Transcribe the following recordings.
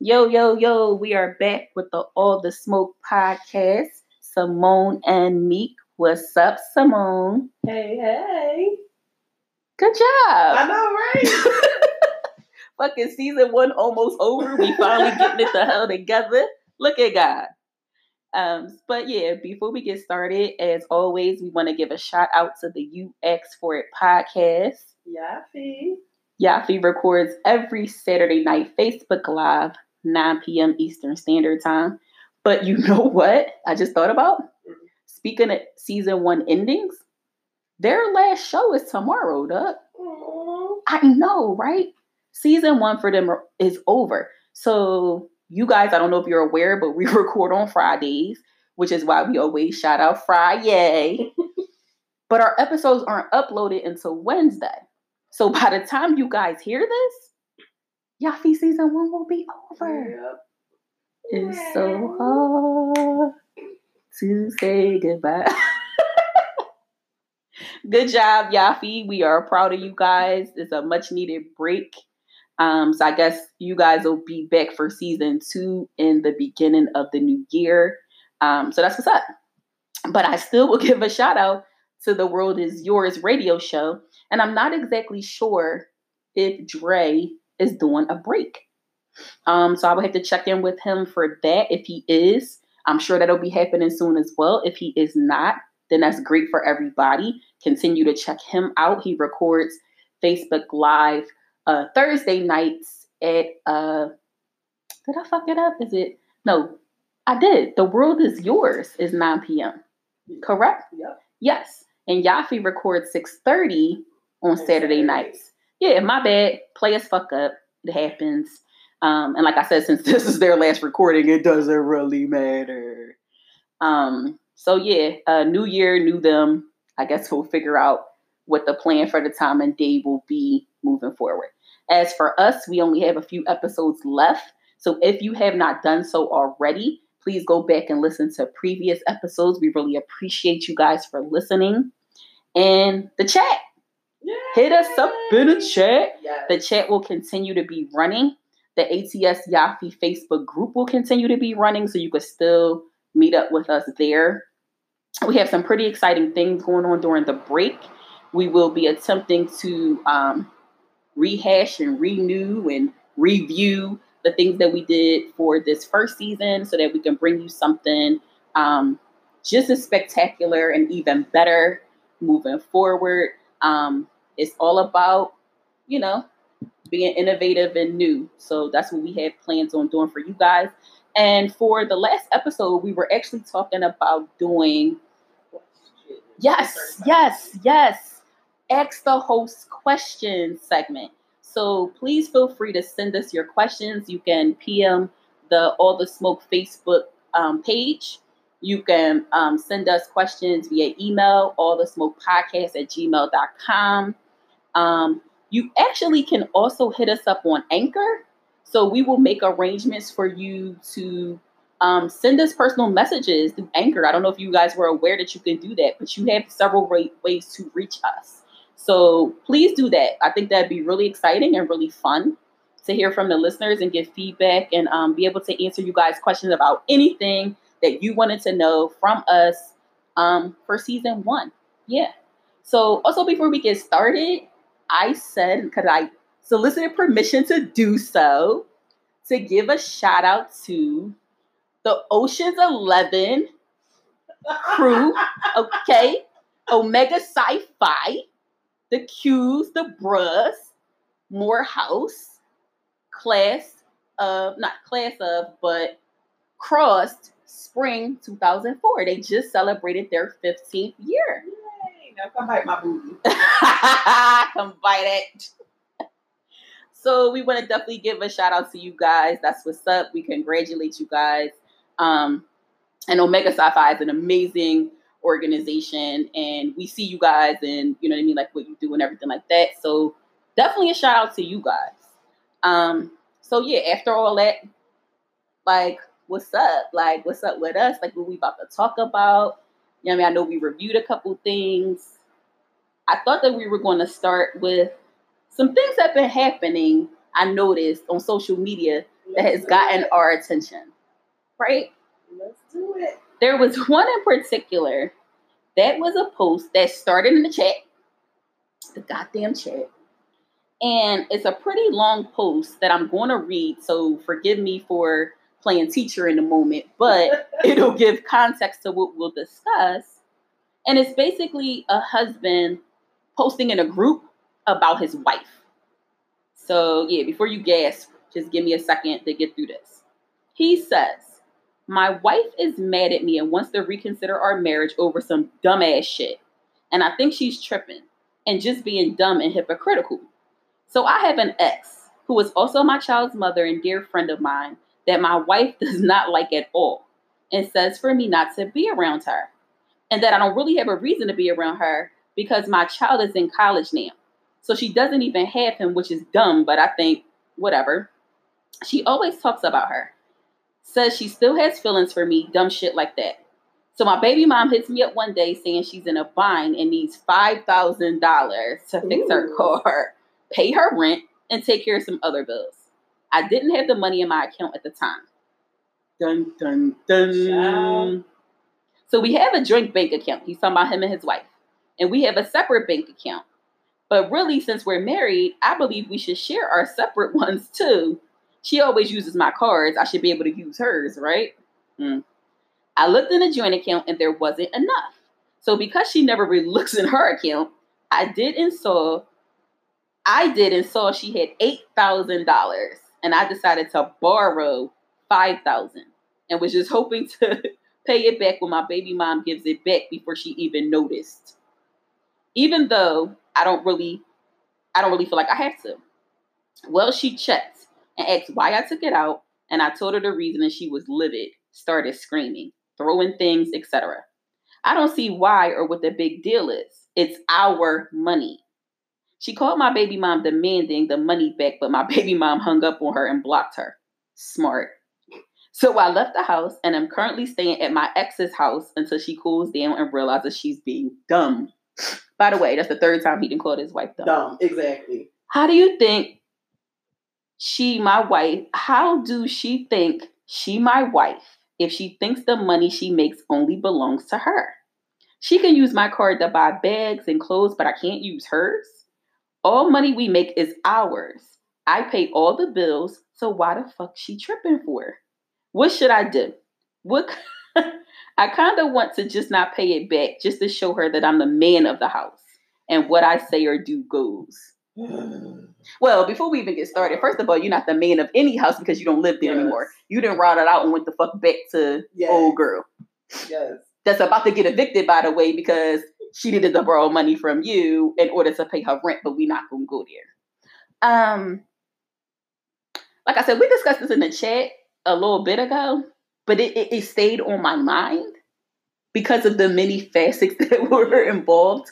Yo, yo, yo, we are back with the All the Smoke podcast. Samone and Meek. What's up, Samone? Hey, hey. Good job. I know, right? Fucking season one almost over. We finally getting it the hell together. Look at God. Um, but yeah, before we get started, as always, we want to give a shout out to the UX for It podcast. Yaffy. Yafi records every Saturday night Facebook Live, 9 p.m. Eastern Standard Time. But you know what? I just thought about speaking of season one endings, their last show is tomorrow, Doug. I know, right? Season one for them is over. So you guys, I don't know if you're aware, but we record on Fridays, which is why we always shout out Friday. but our episodes aren't uploaded until Wednesday. So by the time you guys hear this, Yafi season one will be over. Yep. It's so hard to say goodbye. Good job, Yafi. We are proud of you guys. It's a much needed break. Um, so I guess you guys will be back for season two in the beginning of the new year. Um, so that's what's up. But I still will give a shout out to the World Is Yours radio show. And I'm not exactly sure if Dre is doing a break. Um, so I will have to check in with him for that. If he is, I'm sure that'll be happening soon as well. If he is not, then that's great for everybody. Continue to check him out. He records Facebook Live uh, Thursday nights at uh, did I fuck it up? Is it no? I did. The world is yours is 9 p.m. Correct? Yep. Yes. And Yafi records 6:30 on Saturday nights. Yeah, my bad. Play as fuck up. It happens. Um, and like I said, since this is their last recording, it doesn't really matter. Um, so yeah, uh, new year, new them. I guess we'll figure out what the plan for the time and day will be moving forward. As for us, we only have a few episodes left. So if you have not done so already, please go back and listen to previous episodes. We really appreciate you guys for listening. And the chat. Hit us up in the chat. Yes. The chat will continue to be running. The ATS Yafi Facebook group will continue to be running, so you can still meet up with us there. We have some pretty exciting things going on during the break. We will be attempting to um, rehash and renew and review the things that we did for this first season so that we can bring you something um, just as spectacular and even better moving forward. Um, it's all about, you know, being innovative and new. So that's what we have plans on doing for you guys. And for the last episode, we were actually talking about doing yes, yes, yes. Ask the host question segment. So please feel free to send us your questions. You can PM the All the Smoke Facebook um, page. You can um, send us questions via email, all the smoke podcast at gmail.com. Um, you actually can also hit us up on Anchor. So we will make arrangements for you to um, send us personal messages through Anchor. I don't know if you guys were aware that you can do that, but you have several wa- ways to reach us. So please do that. I think that'd be really exciting and really fun to hear from the listeners and get feedback and um, be able to answer you guys' questions about anything that you wanted to know from us um, for season one. Yeah. So also before we get started, I said because I solicited permission to do so to give a shout out to the Ocean's Eleven crew. Okay, Omega Psi Phi, the Qs, the Brus, Morehouse, class of not class of, but crossed spring 2004. They just celebrated their 15th year. Come bite my booty. Come bite it. So we want to definitely give a shout out to you guys. That's what's up. We congratulate you guys. Um, and Omega Psi Phi is an amazing organization, and we see you guys and you know what I mean, like what you do and everything like that. So definitely a shout out to you guys. Um, so yeah, after all that, like, what's up? Like, what's up with us? Like, what we about to talk about? You know I mean? I know we reviewed a couple things. I thought that we were going to start with some things that have been happening. I noticed on social media that has gotten our attention, right? Let's do it. There was one in particular that was a post that started in the chat, the goddamn chat. And it's a pretty long post that I'm going to read, so forgive me for playing teacher in the moment, but it'll give context to what we'll discuss. And it's basically a husband posting in a group about his wife. So, yeah, before you gasp, just give me a second to get through this. He says, My wife is mad at me and wants to reconsider our marriage over some dumbass shit. And I think she's tripping and just being dumb and hypocritical. So, I have an ex who is also my child's mother and dear friend of mine that my wife does not like at all and says for me not to be around her. And that I don't really have a reason to be around her because my child is in college now. So she doesn't even have him, which is dumb, but I think whatever. She always talks about her. Says she still has feelings for me, dumb shit like that. So my baby mom hits me up one day saying she's in a bind and needs $5,000 to fix Ooh. her car, pay her rent, and take care of some other bills. I didn't have the money in my account at the time. Dun dun dun. So we have a joint bank account. He's talking about him and his wife. And we have a separate bank account. But really, since we're married, I believe we should share our separate ones too. She always uses my cards. I should be able to use hers, right? Hmm. I looked in the joint account and there wasn't enough. So because she never really looks in her account, I did and saw I did and saw she had eight thousand dollars, and I decided to borrow five thousand, and was just hoping to pay it back when my baby mom gives it back before she even noticed. Even though I don't really, I don't really feel like I have to. Well, she checked and asked why I took it out, and I told her the reason, and she was livid, started screaming, throwing things, etc. I don't see why or what the big deal is. It's our money. She called my baby mom demanding the money back, but my baby mom hung up on her and blocked her. Smart. So I left the house and I'm currently staying at my ex's house until she cools down and realizes she's being dumb. By the way, that's the third time he didn't call his wife dumb. Dumb. Exactly. How do you think she, my wife, how do she think she, my wife, if she thinks the money she makes only belongs to her? She can use my card to buy bags and clothes, but I can't use hers. All money we make is ours. I pay all the bills, so why the fuck she tripping for? What should I do? What I kind of want to just not pay it back just to show her that I'm the man of the house and what I say or do goes. Well, before we even get started, first of all, you're not the man of any house because you don't live there Yes. anymore. You didn't ride it out and went the fuck back to Yes. old girl yes. that's about to get evicted, by the way, because she needed to borrow money from you in order to pay her rent, but we're not gonna go there. Um, like I said, we discussed this in the chat a little bit ago, but it, it, it stayed on my mind because of the many facets that were involved.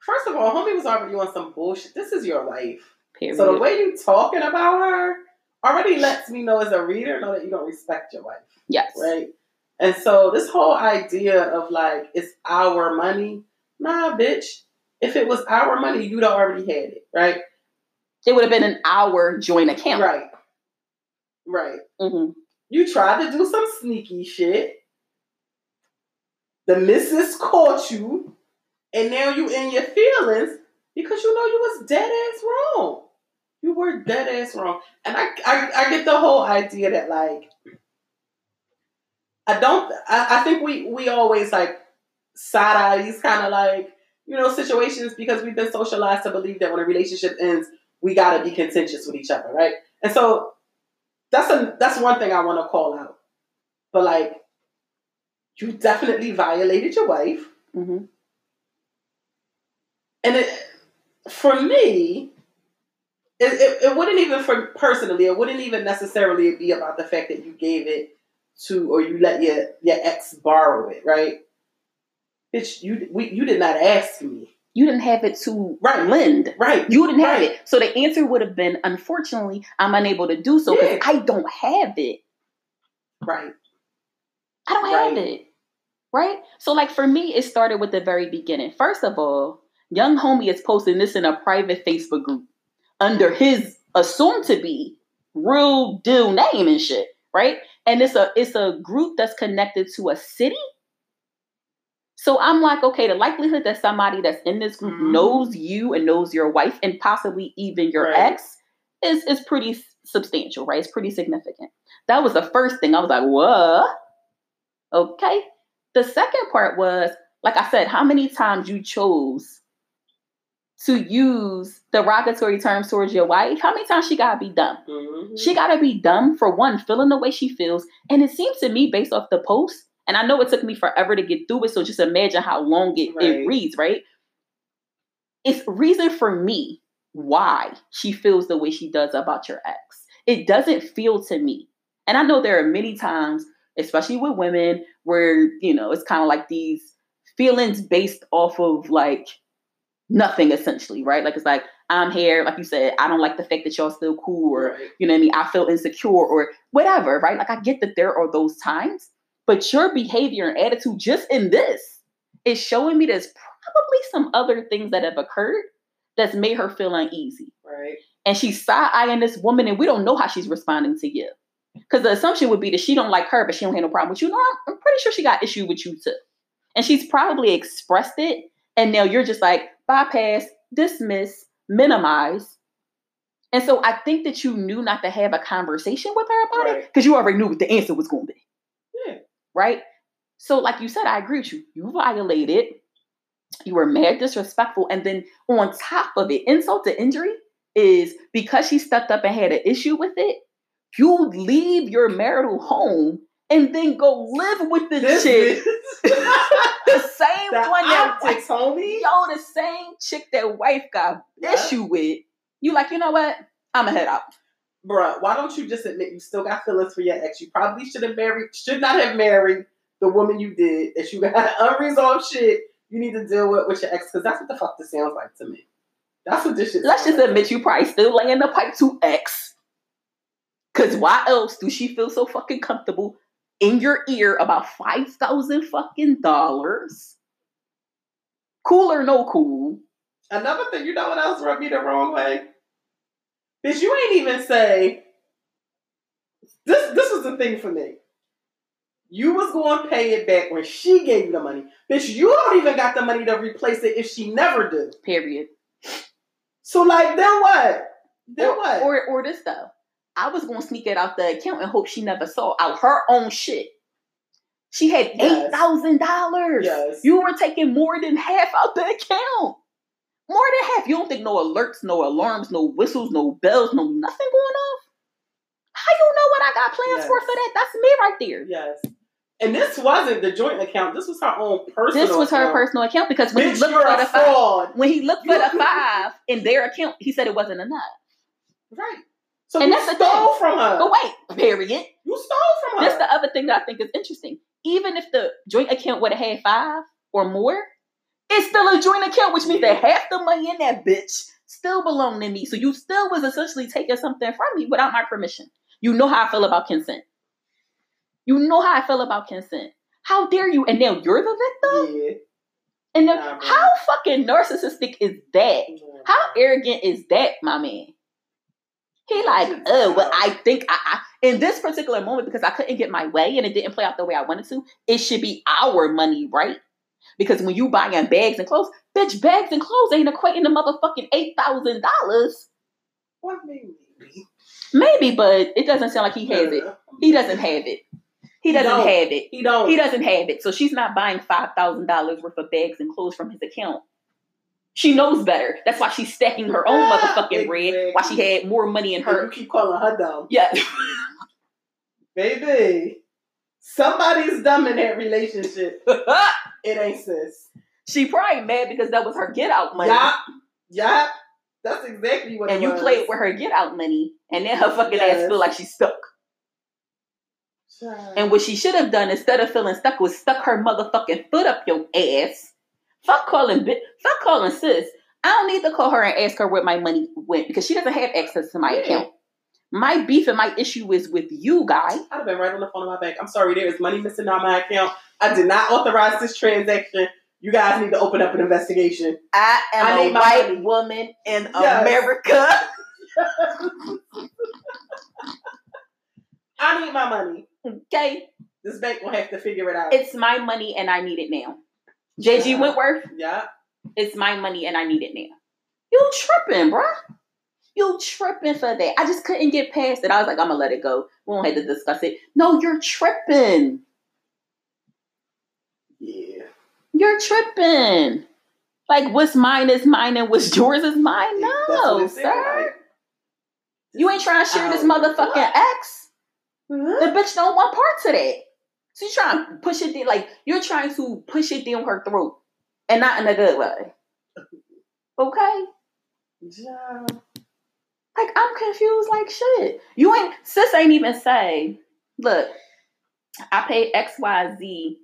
First of all, homie was already on some bullshit. This is your life. Period. So the way you talking about her already lets me know as a reader know that you don't respect your wife. yes. right? And so this whole idea of like it's our money, nah, bitch. If it was our money, you'd have already had it, right? It would have been an hour joint account. Right, right. hmm You tried to do some sneaky shit. The missus caught you, and now you in your feelings because you know you was dead ass wrong. You were dead ass wrong, and I, I, I get the whole idea that like, I don't, I, I think we we always like side eye these kind of like you know situations because we've been socialized to believe that when a relationship ends, we gotta be contentious with each other, right? And so that's a that's one thing I want to call out. But like, you definitely violated your wife, hmm and it for me, it, it, it wouldn't even for personally, it wouldn't even necessarily be about the fact that you gave it to or you let your your ex borrow it, right? Bitch, you we you did not ask me, You didn't have it to Right. lend. right? You didn't have Right. it. So the answer would have been, unfortunately, I'm unable to do so because Yeah. I don't have it. Right, I don't have it. Right? So, like, for me, it started with the very beginning. First of all, young homie is posting this in a private Facebook group under his assumed to be real deal name and shit, right? And it's a it's a group that's connected to a city. So I'm like, okay, the likelihood that somebody that's in this group Mhm. knows you and knows your wife and possibly even your Right. ex is is pretty substantial, right? It's pretty significant. That was the first thing. I was like, what? Okay. The second part was, like I said, how many times you chose to use derogatory terms towards your wife? How many times she gotta be dumb? Mhm. She gotta be dumb for one, feeling the way she feels. And it seems to me, based off the post, and I know it took me forever to get through it, so just imagine how long it, it reads, right? It's reason for me why she feels the way she does about your ex. It doesn't feel to me. And I know there are many times, especially with women, where, you know, it's kind of like these feelings based off of like nothing essentially, right? Like it's like, I'm here, like you said, I don't like the fact that y'all still cool, or Right. you know what I mean? I feel insecure or whatever, right? Like I get that there are those times, but your behavior and attitude just in this is showing me there's probably some other things that have occurred that's made her feel uneasy. Right. And she's side eyeing this woman, and we don't know how she's responding to you. Because the assumption would be that she don't like her, but she don't have no problem with you. No, I'm, I'm pretty sure she got issue with you too. And she's probably expressed it, and now you're just like bypass, dismiss, minimize. And so I think that you knew not to have a conversation with her about it because you already knew what the answer was going to be. Yeah. Right? So, like you said, I agree with you. You violated, you were mad disrespectful. And then on top of it, insult to injury is because she stepped up and had an issue with it, you leave your marital home and then go live with the This chick. the same the one that optics, homie. yo, the same chick that wife got issue with. You like, you know what? I'ma head out. Bruh, why don't you just admit you still got feelings for your ex? You probably should have married, should not have married the woman you did. That you got unresolved shit you need to deal with with your ex, because that's what the fuck this sounds like to me. That's what this shit. Let's just like. admit you probably still laying the pipe to X. Cause why else do she feel so fucking comfortable in your ear about five thousand fucking dollars? Cool or no cool? Another thing, you know what else rubbed me the wrong way? Bitch, you ain't even say this. This was the thing for me. You was going to pay it back when she gave you the money. Bitch, you don't even got the money to replace it if she never did. Period. So like, then what? Then or, what? Or or this though. I was gonna sneak it out the account and hope she never saw out her own shit. She had eight thousand dollars. yes. You were taking more than half out the account. More than half. You don't think no alerts, no alarms, no whistles, no bells, no nothing going off? How you know what I got plans for Yes. for that? That's me right there. yes. And this wasn't the joint account. This was her own personal. This was her account. personal account because when Bitch, he looked for the five, when he looked for the five in their account, he said it wasn't enough. Right. So And you that's stole from her. But wait, period. You stole from her. That's the other thing that I think is interesting. Even if the joint account would have had five or more, it's still a joint account, which means that half the money in that bitch still belonged to me. So you still was essentially taking something from me without my permission. You know how I feel about consent. You know how I feel about consent. How dare you? And now you're the victim? yeah. And then, Nah, how fucking narcissistic is that? How arrogant is that, my man? He like, oh, well, I think I, I in this particular moment because I couldn't get my way and it didn't play out the way I wanted to. It should be our money, right? Because when you buying bags and clothes, bitch, bags and clothes ain't equating to motherfucking eight thousand dollars. What maybe? Maybe, but it doesn't sound like he has it. He doesn't have it. He He doesn't don't. have it. He don't. He doesn't have it. So she's not buying five thousand dollars worth of bags and clothes from his account. She knows better. That's why she's stacking her own motherfucking bread. Why she had more money in Her. You keep calling her dumb, Yeah. baby. Somebody's dumb in that relationship. It ain't sis. she probably mad because that was her get out money. Yup. Yup. That's exactly what. And you was. played with her get out money, and then her fucking ass feel like she's stuck. Child. And what she should have done instead of feeling stuck was stuck her motherfucking foot up your ass. Fuck calling bi- fuck calling sis. I don't need to call her and ask her where my money went because she doesn't have access to my Yeah. account. My beef and my issue is with you, guy. I'd have been right on the phone in my bank. I'm sorry, there is money missing on my account. I did not authorize this transaction. You guys need to open up an investigation. I am I a white money. woman in Yes. America. I need my money. Okay, This bank will have to figure it out. it's my money and I need it now. JG Yeah. Wentworth, yeah. it's my money and I need it now. You tripping, bruh. You tripping for that. I just couldn't get past it. I was like, I'm gonna let it go. We won't have to discuss it. No, you're tripping. Yeah. You're tripping. Like what's mine is mine and what's yours is mine. No, what it seemed sir. like. You ain't trying to share this motherfucking ex. The bitch don't want parts of that. You trying to push it down, like you're trying to push it down her throat, and not in a good way. Okay, Yeah. like I'm confused, like shit. You ain't sis ain't even say, look, I paid X Y Z.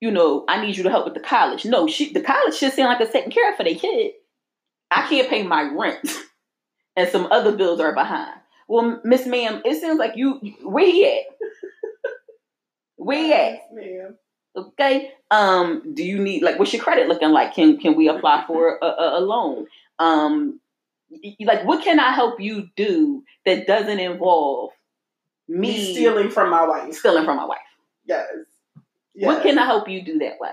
You know, I need you to help with the college. No, she the college should seem like it's taking care of for their kid. I can't pay my rent, and some other bills are behind. Well, Miss Ma'am, it seems like you where he at? Where he at? Yes, ma'am. Okay. Um, do you need like what's your credit looking like? Can can we apply for a, a, a loan? Um, like what can I help you do that doesn't involve me, Me stealing from my wife. stealing from my wife? Yes. yes. What can I help you do that way?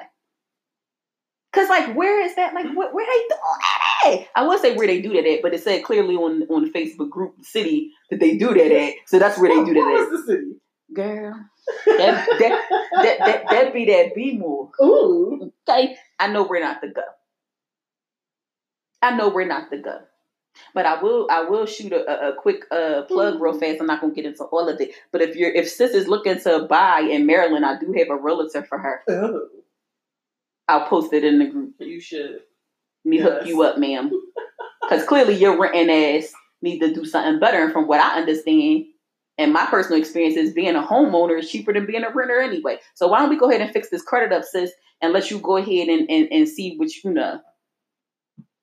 Cause like where is that like where, where they doing that at? I would say where they do that at, but it said clearly on on the Facebook group city that they do that at. So that's where they What- do what that was the city? Girl, that that that that, that be that B move. Ooh. Okay, I know we're not the go. I know we're not the go. But I will I will shoot a, a, quick uh, plug real fast. I'm not gonna get into all of it. But if you're if sis is looking to buy in Maryland, I do have a realtor for her. Oh, I'll post it in the group. you should. Let me hook you up, ma'am. Because clearly your renting ass need to do something better. And from what I understand, and my personal experience is being a homeowner is cheaper than being a renter anyway. So why don't we go ahead and fix this credit up, sis, and let you go ahead and, and, and see what you know.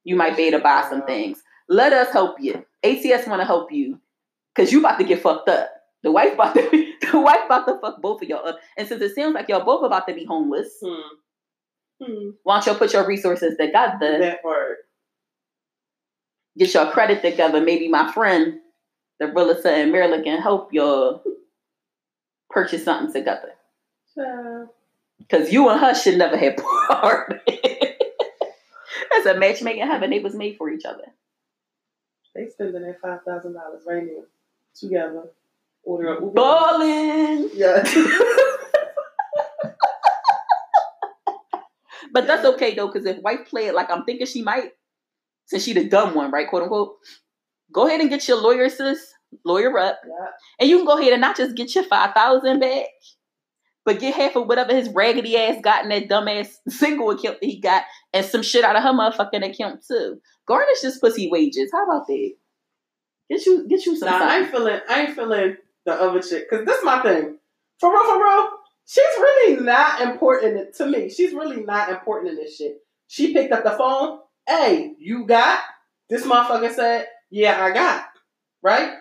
You might be able to buy some things. Let us help you. ATS want to help you because you about to get fucked up. The wife about to the wife about to fuck both of y'all up. And since it sounds like y'all both about to be homeless, Hmm. Hmm. why don't y'all put your resources together? That part. get your credit together. Maybe my friend, the realtor and Maryland, can help y'all purchase something together. Because you and her should never have part. That's a match made in heaven. They was made for each other. They spending that five thousand dollars right now together. Order a Uber. Ballin'. Yeah. But that's okay though, because if wife play it like I'm thinking she might, since she the dumb one, right, quote unquote, go ahead and get your lawyer, sis, lawyer up, yeah. and you can go ahead and not just get your five thousand back, but get half of whatever his raggedy ass got in that dumbass single account that he got, and some shit out of her motherfucking account too. Garnish this pussy wages. How about that? Get you, get you some. Nah, I ain't feeling. I ain't feeling the other chick because this is my thing. For real, for real. She's really not important to me. She's really not important in this shit. She picked up the phone. Hey, you got? This motherfucker said, "Yeah, I got." Right.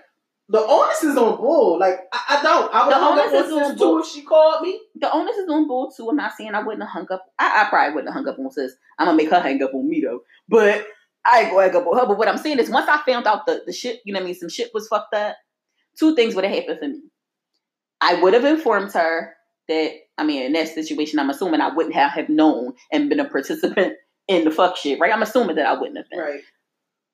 The onus is on bull. Like I, I don't. I would The onus on is on Bull. if she called me. The onus is on bull too. I'm not saying I wouldn't have hung up. I, I probably wouldn't have hung up on sis. I'm gonna make her hang up on me though. But I ain't gonna hang up on her. But what I'm saying is, once I found out the the shit, you know what I mean, some shit was fucked up. Two things would have happened for me. I would have informed her that I mean, in that situation, I'm assuming I wouldn't have, have known and been a participant in the fuck shit, right? I'm assuming that I wouldn't have been. Right.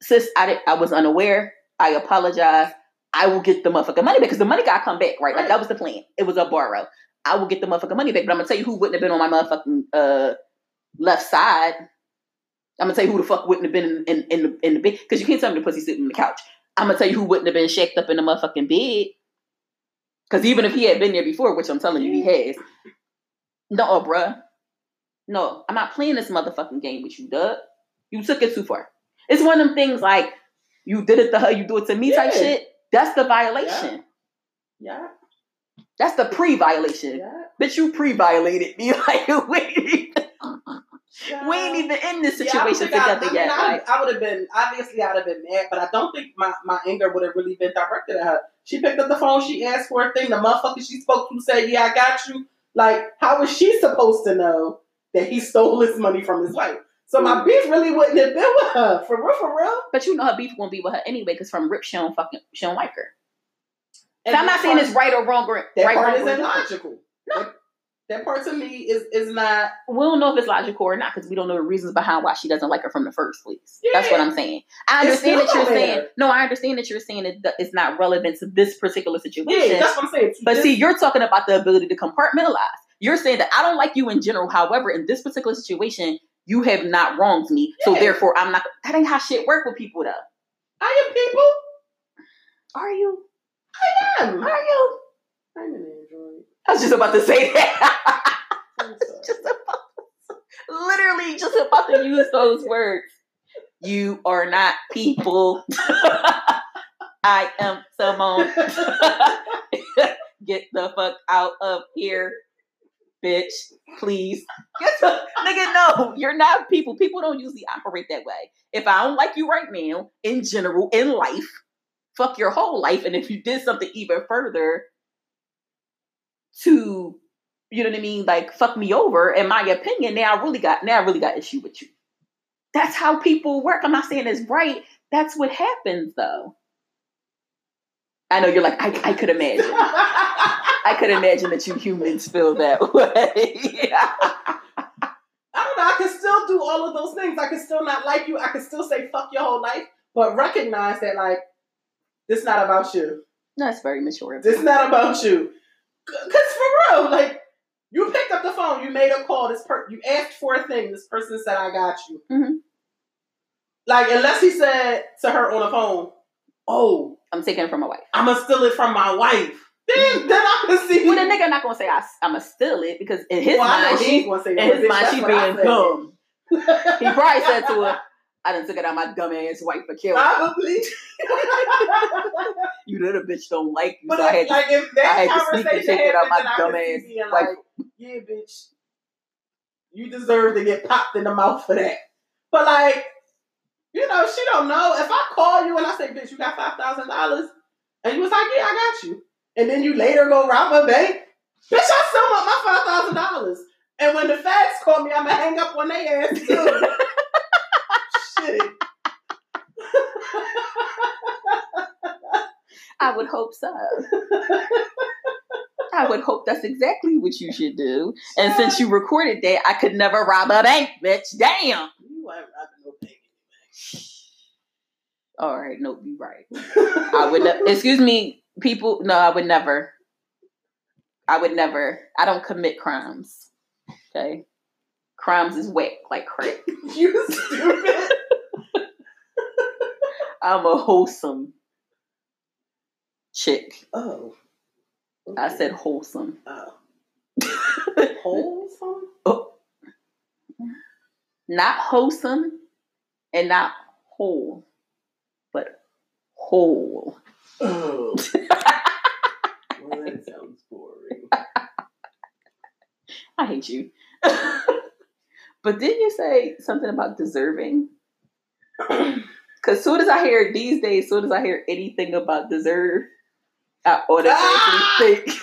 Sis, I did, I was unaware. I apologize. I will get the motherfucking money back because the money got to come back, right? Like that was the plan. It was a borrow. I will get the motherfucking money back, but I'm gonna tell you who wouldn't have been on my motherfucking uh, left side. I'm gonna tell you who the fuck wouldn't have been in in, in the in the bed because you can't tell me the pussy sitting on the couch. I'm gonna tell you who wouldn't have been shacked up in the motherfucking bed. Because even if he had been there before, which I'm telling you he has, no, bruh, no, I'm not playing this motherfucking game with you, Doug. You took it too far. It's one of them things like you did it to her, you do it to me type shit. That's the violation. Yeah. That's the pre-violation. Yeah. Bitch, you pre-violated me. Like we, yeah. we ain't even in this Yeah, I situation I- together I, mean, yet. I, right? I would have been obviously I'd have been mad, but I don't think my, my anger would have really been directed at her. She picked up the phone, she asked for a thing. The motherfucker she spoke to said, "Yeah, I got you." Like, how was she supposed to know that he stole his money from his wife? So my beef really wouldn't have been with her for real, for real. But you know her beef won't be with her anyway, because from Rip, she don't fucking she don't like her. So I'm not saying it's right or wrong or that right part wrong, or isn't indifferent. logical. That, that part to me is is not. we don't know if it's logical or not because we don't know the reasons behind why she doesn't like her from the first place. That's what I'm saying. I understand that you're saying no. I understand that you're saying that it's not relevant to this particular situation. Yeah, that's what I'm saying. but see, you're talking about the ability to compartmentalize. You're saying that I don't like you in general. However, in this particular situation, you have not wronged me, so therefore I'm not. That ain't how shit work with people, though. I am people. Are you? I am. Are you? I'm an android. I was just about to say that. Just about, literally just about to use those words. You are not people. I am Samone. Get the fuck out of here, bitch. Please. Nigga, no, you're not people. People don't usually operate that way. If I don't like you right now, in general, in life, fuck your whole life. And if you did something even further to, you know what I mean, like fuck me over, in my opinion, now I really got now I really got issue with you. That's how people work. I'm not saying it's right. That's what happens though. I know you're like, I, I could imagine. I could imagine that you humans feel that way. I don't know. I can still do all of those things. I can still not like you. I can still say fuck your whole life, but recognize that like this not about you. That's very mature. This not about you. Cause for real, like you picked up the phone, you made a call. This per you asked for a thing. This person said, "I got you." Mhm. Like unless he said to her on the phone, "Oh, I'm taking it from my wife. I'm gonna steal it from my wife," then then I can see. Well, the nigga not gonna say I, I'm gonna steal it because in his Well, mind, he she, gonna say in his bitch. mind, she being dumb. He probably said to her, "I done took it out my dumb ass wife for killing. Probably. You little bitch don't like you, But so I had if, to like if I had to sneak and take it out my dumb ass wife. like, yeah, bitch, you deserve to get popped in the mouth for that. But like, you know, she don't know. If I call you and I say, bitch, you got five thousand dollars, and you was like, yeah, I got you, and then you later go rob a bank, bitch, I still want my five thousand dollars. And when the feds call me, I'ma hang up on their ass too. Shit. I would hope so. I would hope that's exactly what you should do. And since you recorded that, I could never rob a bank, bitch. Damn. You ain't robbing no bank. All right, nope, you right. I would. Ne- excuse me, people. No, I would never. I would never. I don't commit crimes. Okay, crimes is whack like crack. you stupid. I'm a wholesome chick. Oh. I said wholesome. Oh. Wholesome? Oh. Not wholesome and not whole, but whole. Oh. well, that sounds boring. I hate you. but didn't you say something about deserving? Because soon as I hear these days, soon as I hear anything about deserve, I automatically ah! think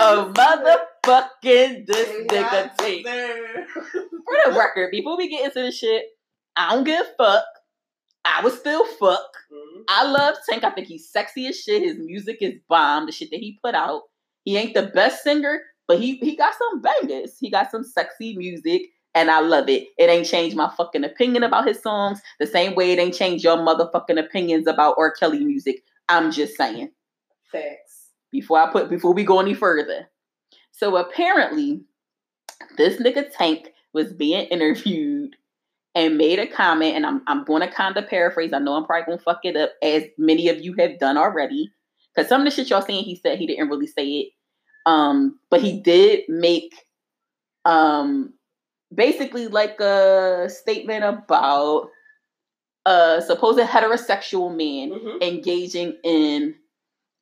of motherfucking this nigga take. For the record, before we get into this shit, I don't give a fuck. I would still fuck. Mhm. I love Tank. I think he's sexy as shit. His music is bomb. The shit that he put out. He ain't the best singer, but he he got some bangers. He got some sexy music, and I love it. It ain't changed my fucking opinion about his songs the same way it ain't changed your motherfucking opinions about R. Kelly music. I'm just saying. Facts. Before I put before we go any further. So apparently, this nigga Tank was being interviewed and made a comment, and I'm I'm going to kind of paraphrase. I know I'm probably going to fuck it up, as many of you have done already. Because some of the shit y'all saying he said he didn't really say it, um, but he did make um basically like a statement about a supposed heterosexual man Mhm. engaging in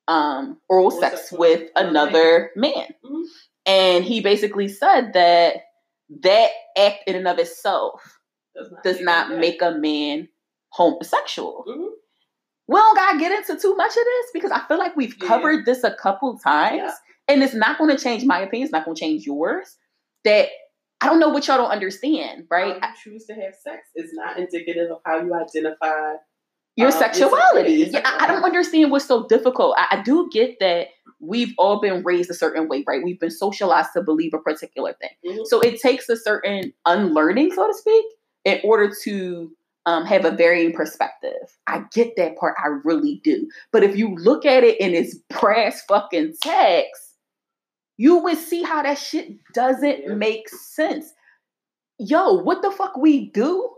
um oral Oral sex sex with another man. Mhm. And he basically said that that act in and of itself Does not, does make not it make a man homosexual. Mhm. We don't gotta get into too much of this because I feel like we've Yeah. covered this a couple times, Yeah. and it's not going to change my opinion. It's not going to change yours. That I don't know what y'all don't understand, right? How you choose to have sex is not indicative of how you identify your Um, sexuality. Yeah, I, I don't understand what's so difficult. I, I do get that we've all been raised a certain way, right? We've been socialized to believe a particular thing. Mhm. So it takes a certain unlearning, so to speak, in order to um, have a varying perspective. I get that part, I really do. But if you look at it in its brass fucking text, you would see how that shit doesn't Yeah. make sense. Yo, what the fuck we do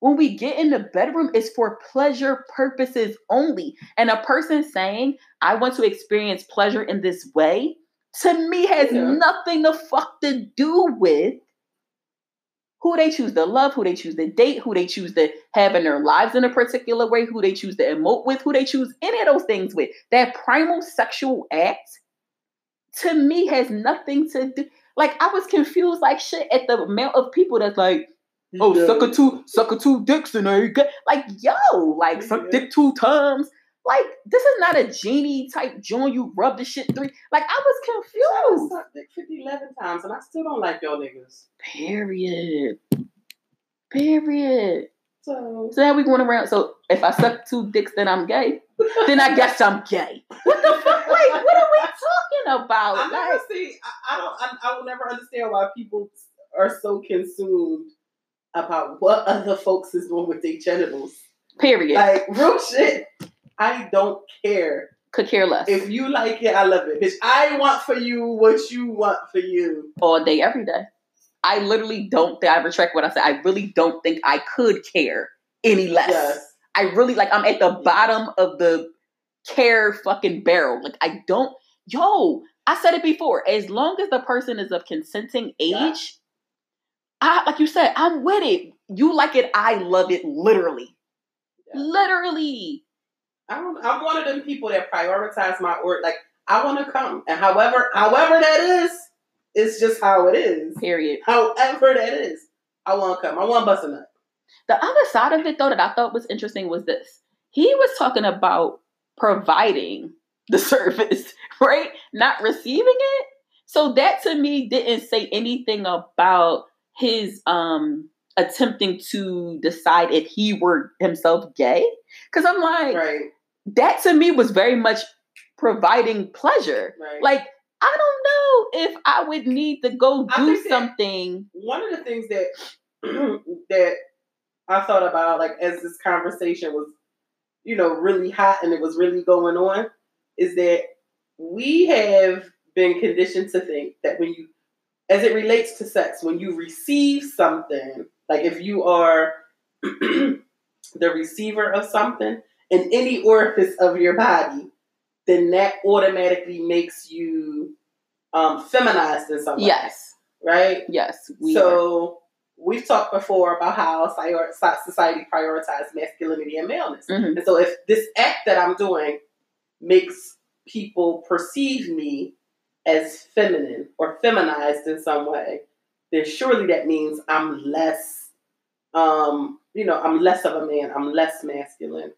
when we get in the bedroom is for pleasure purposes only. And a person saying, I want to experience pleasure in this way, to me has Yeah. nothing to fuck to do with who they choose to love, who they choose to date, who they choose to have in their lives in a particular way, who they choose to emote with, who they choose any of those things with. That primal sexual act to me has nothing to do. Like I was confused like shit at the amount of people that's like, oh, Yeah. suck a two, suck a two dicks and there you go. Like, yo, like suck Yeah. dick two times. Like, this is not a genie type joint. You rub the shit three. Like, I was I confused. sucked dick 50, 11 times, and I still don't like y'all niggas. Period. Period. So So now we going around. So if I suck two dicks, then I'm gay. then I guess I'm gay. What the fuck? Like, what are we talking about? I never Like, see. I, I don't. I, I will never understand why people are so consumed about what other folks is doing with their genitals. period. Like real shit. I don't care Could care less. if you like it. I love it, bitch. I want for you what you want for you. all day, every day. I literally don't think I retract what I said. I really don't think I could care any less. Yes. I really like I'm at the bottom of the care fucking barrel. Like I don't yo, I said it before. As long as the person is of consenting age, Yeah. I like you said, I'm with it. You like it, I love it literally. Yeah. Literally. I'm, I'm one of them people that prioritize my work. Like I want to come, and however, however that is, it's just how it is. Period. However that is, I want to come. I want to bust a nut. The other side of it, though, that I thought was interesting was this. He was talking about providing the service, right? Not receiving it. So that to me didn't say anything about his um attempting to decide if he were himself gay. Cause I'm like, Right, that to me was very much providing pleasure. right. Like, I don't know if I would need to go do something. one of the things that that I thought about, like as this conversation was, you know, really hot and it was really going on, is that we have been conditioned to think that when you, as it relates to sex, when you receive something, like if you are the receiver of something in any orifice of your body, then that automatically makes you um, feminized in some way. Yes. Right? Yes. We are. so we've talked before about how society prioritizes masculinity and maleness. Mhm. And so if this act that I'm doing makes people perceive me as feminine or feminized in some way, then surely that means I'm less, um, you know, I'm less of a man. I'm less masculine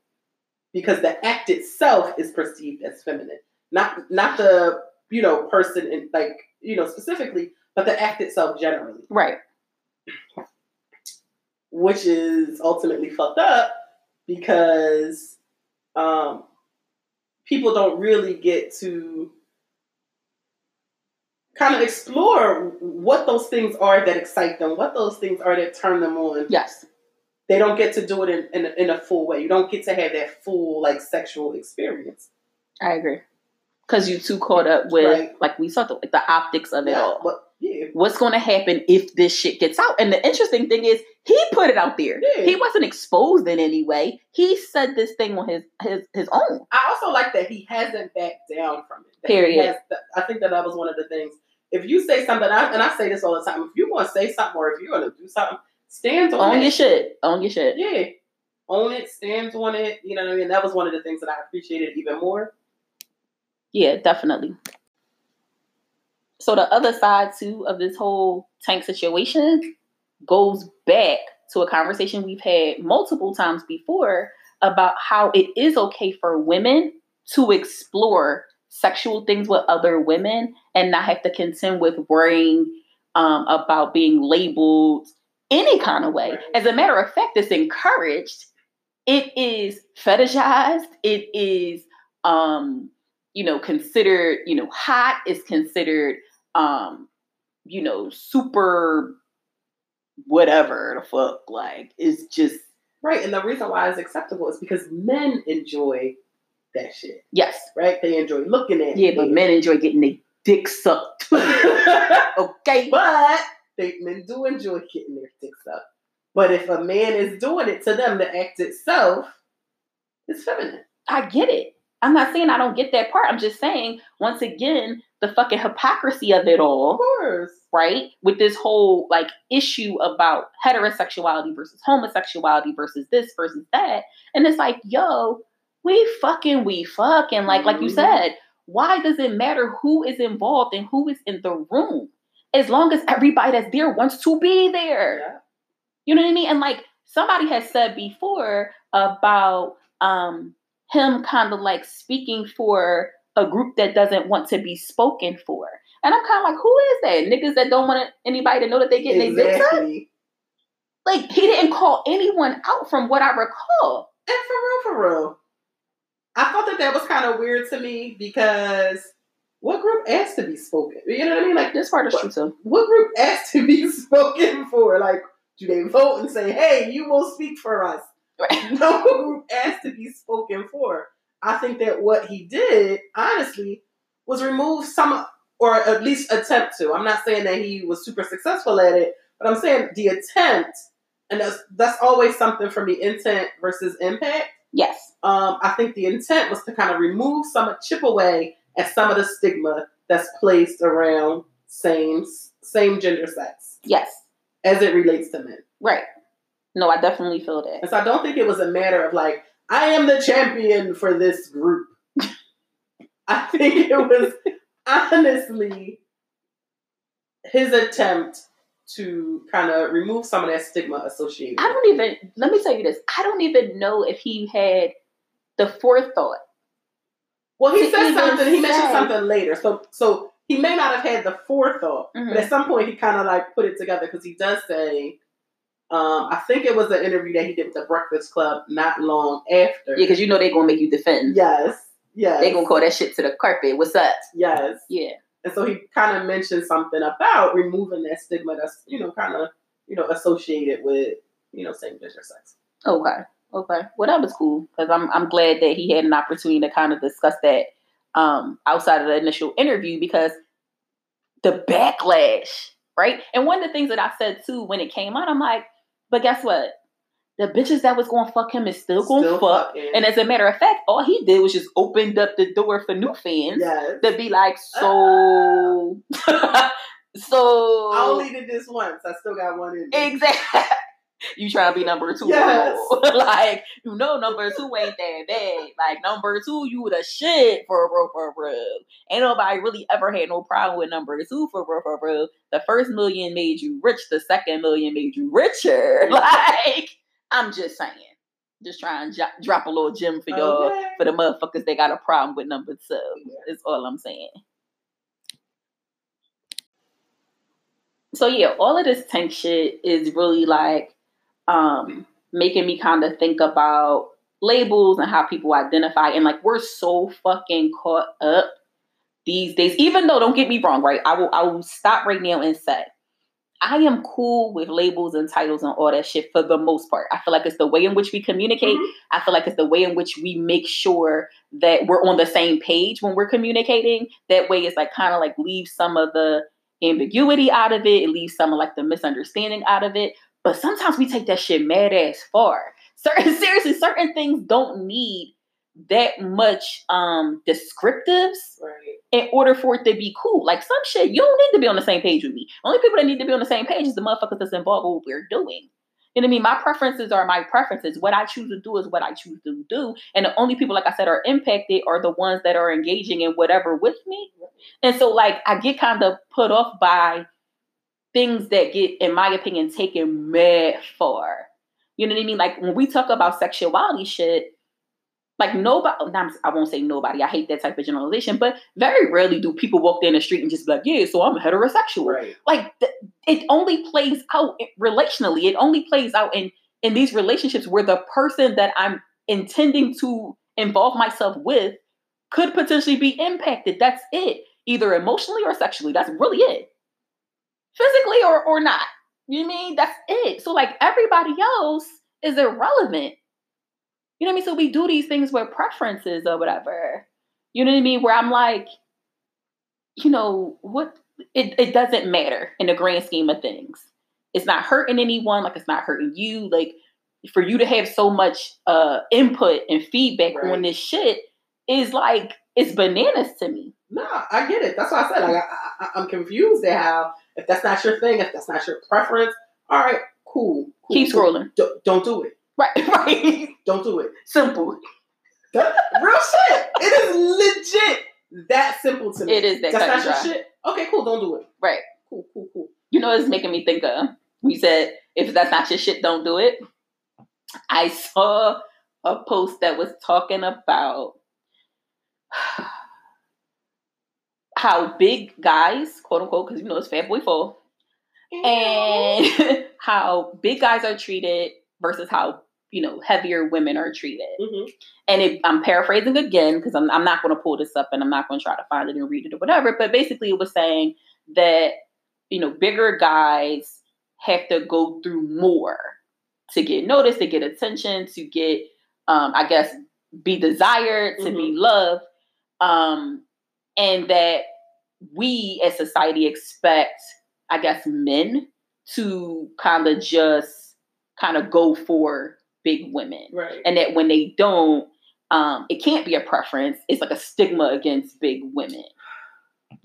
because the act itself is perceived as feminine, not not the you know person in like you know specifically, but the act itself generally Right. which is ultimately fucked up because um, people don't really get to kind of explore what those things are that excite them, what those things are that turn them on. Yes. They don't get to do it in, in, a, in a full way. You don't get to have that full like sexual experience. I agree. Because you too caught up with, Right. like we saw, the, like the optics of it Yeah, all. but yeah, What's going to happen if this shit gets out? And the interesting thing is, he put it out there. Yeah. He wasn't exposed in any way. He said this thing on his his his own. I also like that he hasn't backed down from it. Period. I think that that was one of the things. If you say something, I- and I say this all the time, if you want to say something or if you're going to do something, stand on, it. Own your shit. Own your shit. Yeah, own it, stand on it. You know what I mean? That was one of the things that I appreciated even more. Yeah, definitely. So the other side too of this whole tank situation goes back to a conversation we've had multiple times before about how it is okay for women to explore sexual things with other women and not have to contend with worrying um, about being labeled any kind of way. As a matter of fact, it's encouraged it is fetishized. It is, um, you know, considered, you know, hot. It's considered, um, you know, super whatever the fuck. Like, it's just Right, and the reason why it's acceptable is because men enjoy that shit. yes, Right? They enjoy looking at yeah. it. But men enjoy getting their dick sucked. okay, but men do enjoy getting their dicks up. But if a man is doing it to them, the act itself is feminine. I get it. I'm not saying I don't get that part. I'm just saying once again the fucking hypocrisy of it all. Of course. right? With this whole like issue about heterosexuality versus homosexuality versus this versus that. And it's like, yo, we fucking, we fucking. Like, like you Mhm. said, why does it matter who is involved and who is in the room? As long as everybody that's there wants to be there. Yeah. You know what I mean? And like somebody has said before about um him kind of like speaking for a group that doesn't want to be spoken for. And I'm kind of like, who is that? Niggas that don't want anybody to know that they getting their dicks up? Exactly. Like he didn't call anyone out from what I recall. And for real, for real. I thought that that was kind of weird to me because what group asked to be spoken? You know what I mean? Like, This part is true too. what group asked to be spoken for? Like, do they vote and say, hey, you will speak for us? Right. No group asked to be spoken for. I think that what he did, honestly, was remove some, or at least attempt to. I'm not saying that he was super successful at it, but I'm saying the attempt, and that's that's always something for me: intent versus impact. Yes. Um, I think the intent was to kind of remove some, of chip away at some of the stigma that's placed around same same gender sex Yes. as it relates to men. Right. No, I definitely feel that. And so I don't think it was a matter of like, I am the champion for this group. I think it was honestly his attempt to kind of remove some of that stigma associated. I don't even let me tell you this. I don't even know if he had the forethought. Well, he said something. He mentioned something later, so so he may not have had the forethought, Mhm. but at some point he kind of like put it together because he does say. Um, I think it was an interview that he did with the Breakfast Club not long after. Yeah, because you know they're gonna make you defend. Yes. Yes. They're gonna call that shit to the carpet. What's up? Yes. Yeah. And so he kind of mentioned something about removing that stigma that's, you know, kind of, you know, associated with, you know, same gender sex. Okay. Okay. Well, that was cool because I'm I'm glad that he had an opportunity to kind of discuss that um, outside of the initial interview because the backlash, right? And one of the things that I said too when it came out, I'm like, but guess what? The bitches that was going to fuck him is still going to fuck. fucking- And as a matter of fact, all he did was just opened up the door for new fans yes. to be like, so, so. I only did this once. I still got one in. me. Exactly. You trying to be number two? Yes. like you know, number two ain't that bad. Like number two, you the shit for a real, for a real. Ain't nobody really ever had no problem with number two for real, for real. The first million made you rich. The second million made you richer. Like I'm just saying, just trying to jo- drop a little gem for y'all Okay. for the motherfuckers that got a problem with number two. Is all I'm saying. So yeah, all of this tank shit is really like um making me kind of think about labels and how people identify and like we're so fucking caught up these days even though don't get me wrong right i will i will stop right now and say i am cool with labels and titles and all that shit for the most part i feel like it's the way in which we communicate Mhm. I feel like it's the way in which we make sure that we're on the same page when we're communicating. That way, it's like kind of like leave some of the ambiguity out of it, it leaves some of like the misunderstanding out of it. But sometimes we take that shit mad ass far. Certain seriously, certain things don't need that much um descriptives Right. in order for it to be cool. Like some shit, you don't need to be on the same page with me. Only people that need to be on the same page is the motherfuckers that's involved with what we're doing. You know what I mean? My preferences are my preferences. What I choose to do is what I choose to do. And the only people, like I said, are impacted are the ones that are engaging in whatever with me. And so, like, I get kind of put off by things that get, in my opinion, taken mad far. You know what I mean? Like when we talk about sexuality shit, like nobody, oh, I won't say nobody, I hate that type of generalization, but very rarely do people walk down the street and just be like, yeah, so I'm heterosexual. Right. Like it only plays out relationally, it only plays out in in these relationships where the person that I'm intending to involve myself with could potentially be impacted. That's it. Either emotionally or sexually. That's really it. Physically or, or not. You know what I mean? That's it. So like everybody else is irrelevant. You know what I mean? So we do these things with preferences or whatever. You know what I mean? Where I'm like, you know, what it, it doesn't matter in the grand scheme of things. It's not hurting anyone, like it's not hurting you. Like for you to have so much uh input and feedback Right. on this shit is like it's bananas to me. No, I get it. That's why I said like I, I, I'm confused at how if that's not your thing, if that's not your preference, all right, cool. cool Keep cool. scrolling. Don't, don't do it. Right, right. Don't do it. Simple. That, real shit. It is legit that simple to me. It is that That's not your shit. Okay, cool. Don't do it. Right. Cool, cool, cool. You know, it's making me think of. We said if that's not your shit, don't do it. I saw a post that was talking about how big guys, quote unquote, because you know it's Fat Boy Fall, and how big guys are treated versus how you know heavier women are treated. Mhm. And it, I'm paraphrasing again because I'm, I'm not going to pull this up and I'm not going to try to find it and read it or whatever. But basically, it was saying that you know bigger guys have to go through more to get noticed, to get attention, to get, um, I guess, be desired, to be loved, um, and that we as society expect, I guess, men to kind of just kind of go for big women Right. and that when they don't, um, it can't be a preference. It's like a stigma against big women,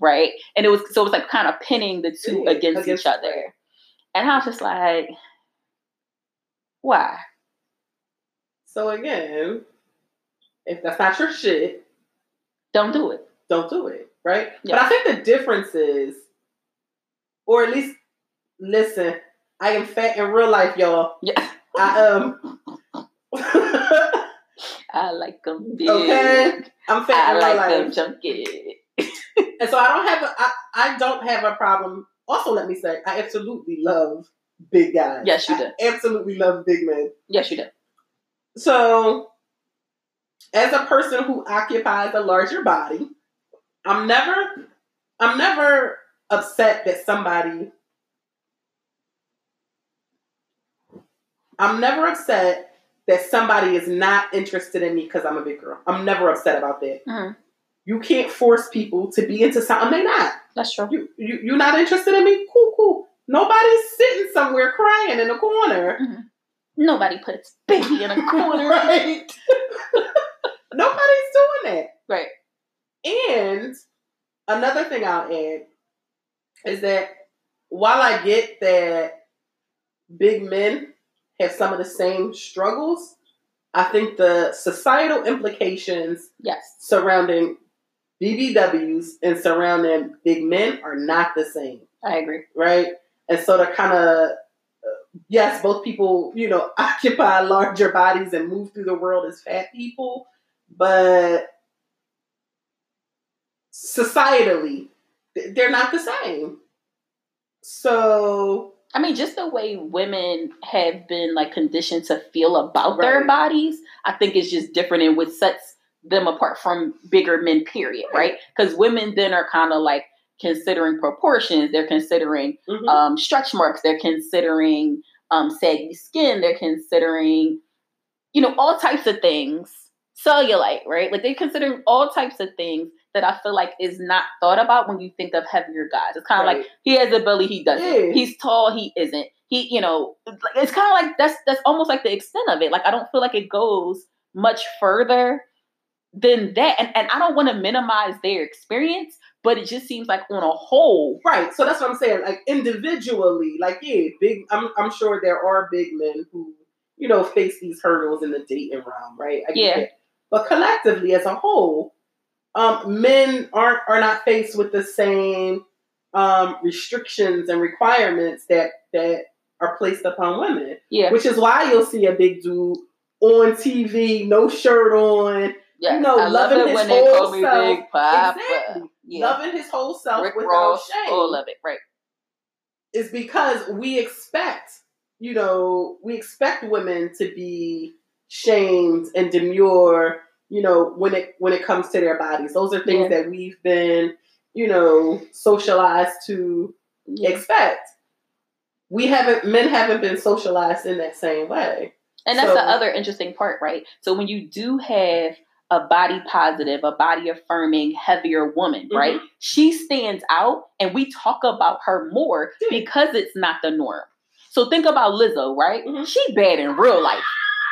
right? And it was so it was like kind of pinning the two Yeah, against, against- each other, and I was just like, why? So again, if that's not your shit, Don't do it. Don't do it. Right? Yeah. But I think the difference is, or at least listen, I am fat in real life, y'all. Yeah, I um I like them big. Okay. I'm fat I in real like life. them chunky. And so I don't have a I, I don't have a problem. Also, let me say, I absolutely love big guys. Yes, you do. I absolutely love big men. Yes, you do. So, as a person who occupies a larger body, I'm never, I'm never upset that somebody. I'm never upset that somebody is not interested in me because I'm a big girl. I'm never upset about that. Mhm. You can't force people to be into something they're not. That's true. You, you you're not interested in me? Cool, cool. Nobody's sitting somewhere crying in a corner. Nobody puts baby in a corner. right. Nobody's doing that. Right. And another thing I'll add is that while I get that big men have some of the same struggles, I think the societal implications Yes. surrounding BBWs and surrounding big men are not the same I agree. right? And so to kind of, yes, both people, you know, occupy larger bodies and move through the world as fat people, but societally, they're not the same. So, I mean, just the way women have been like conditioned to feel about their bodies, I think is just different and what sets them apart from bigger men, period, Right. right? Because women then are kind of like considering proportions, they're considering mhm, um, stretch marks, they're considering um, saggy skin, they're considering, you know, all types of things, cellulite, right? Like they're considering all types of things that I feel like is not thought about when you think of heavier guys. It's kind of like he has a belly, he doesn't. Yeah. He's tall, he isn't. He, you know, it's kind of like that's that's almost like the extent of it. Like I don't feel like it goes much further than that, and and I don't want to minimize their experience, but it just seems like on a whole, Right. So that's what I'm saying. Like individually, like yeah, big. I'm I'm sure there are big men who you know face these hurdles in the dating realm, right? I Yeah. But collectively, as a whole, um, men aren't are not faced with the same um, restrictions and requirements that that are placed upon women. yeah, Which is why you'll see a big dude on TV, no shirt on, yeah. you know, I love loving it his when they whole self. Exactly. Yeah, loving his whole self Rick without Ross, shame all of it, right? is because we expect, you know, we expect women to be shamed and demure, you know, when it when it comes to their bodies. Those are things Yeah. that we've been, you know, socialized to Yeah. expect. We haven't men haven't been socialized in that same way. And that's So- the other interesting part, right? So when you do have a body positive, a body affirming, heavier woman, Mhm. right? She stands out and we talk about her more because it's not the norm. So think about Lizzo, right? Mhm. She bad in real life.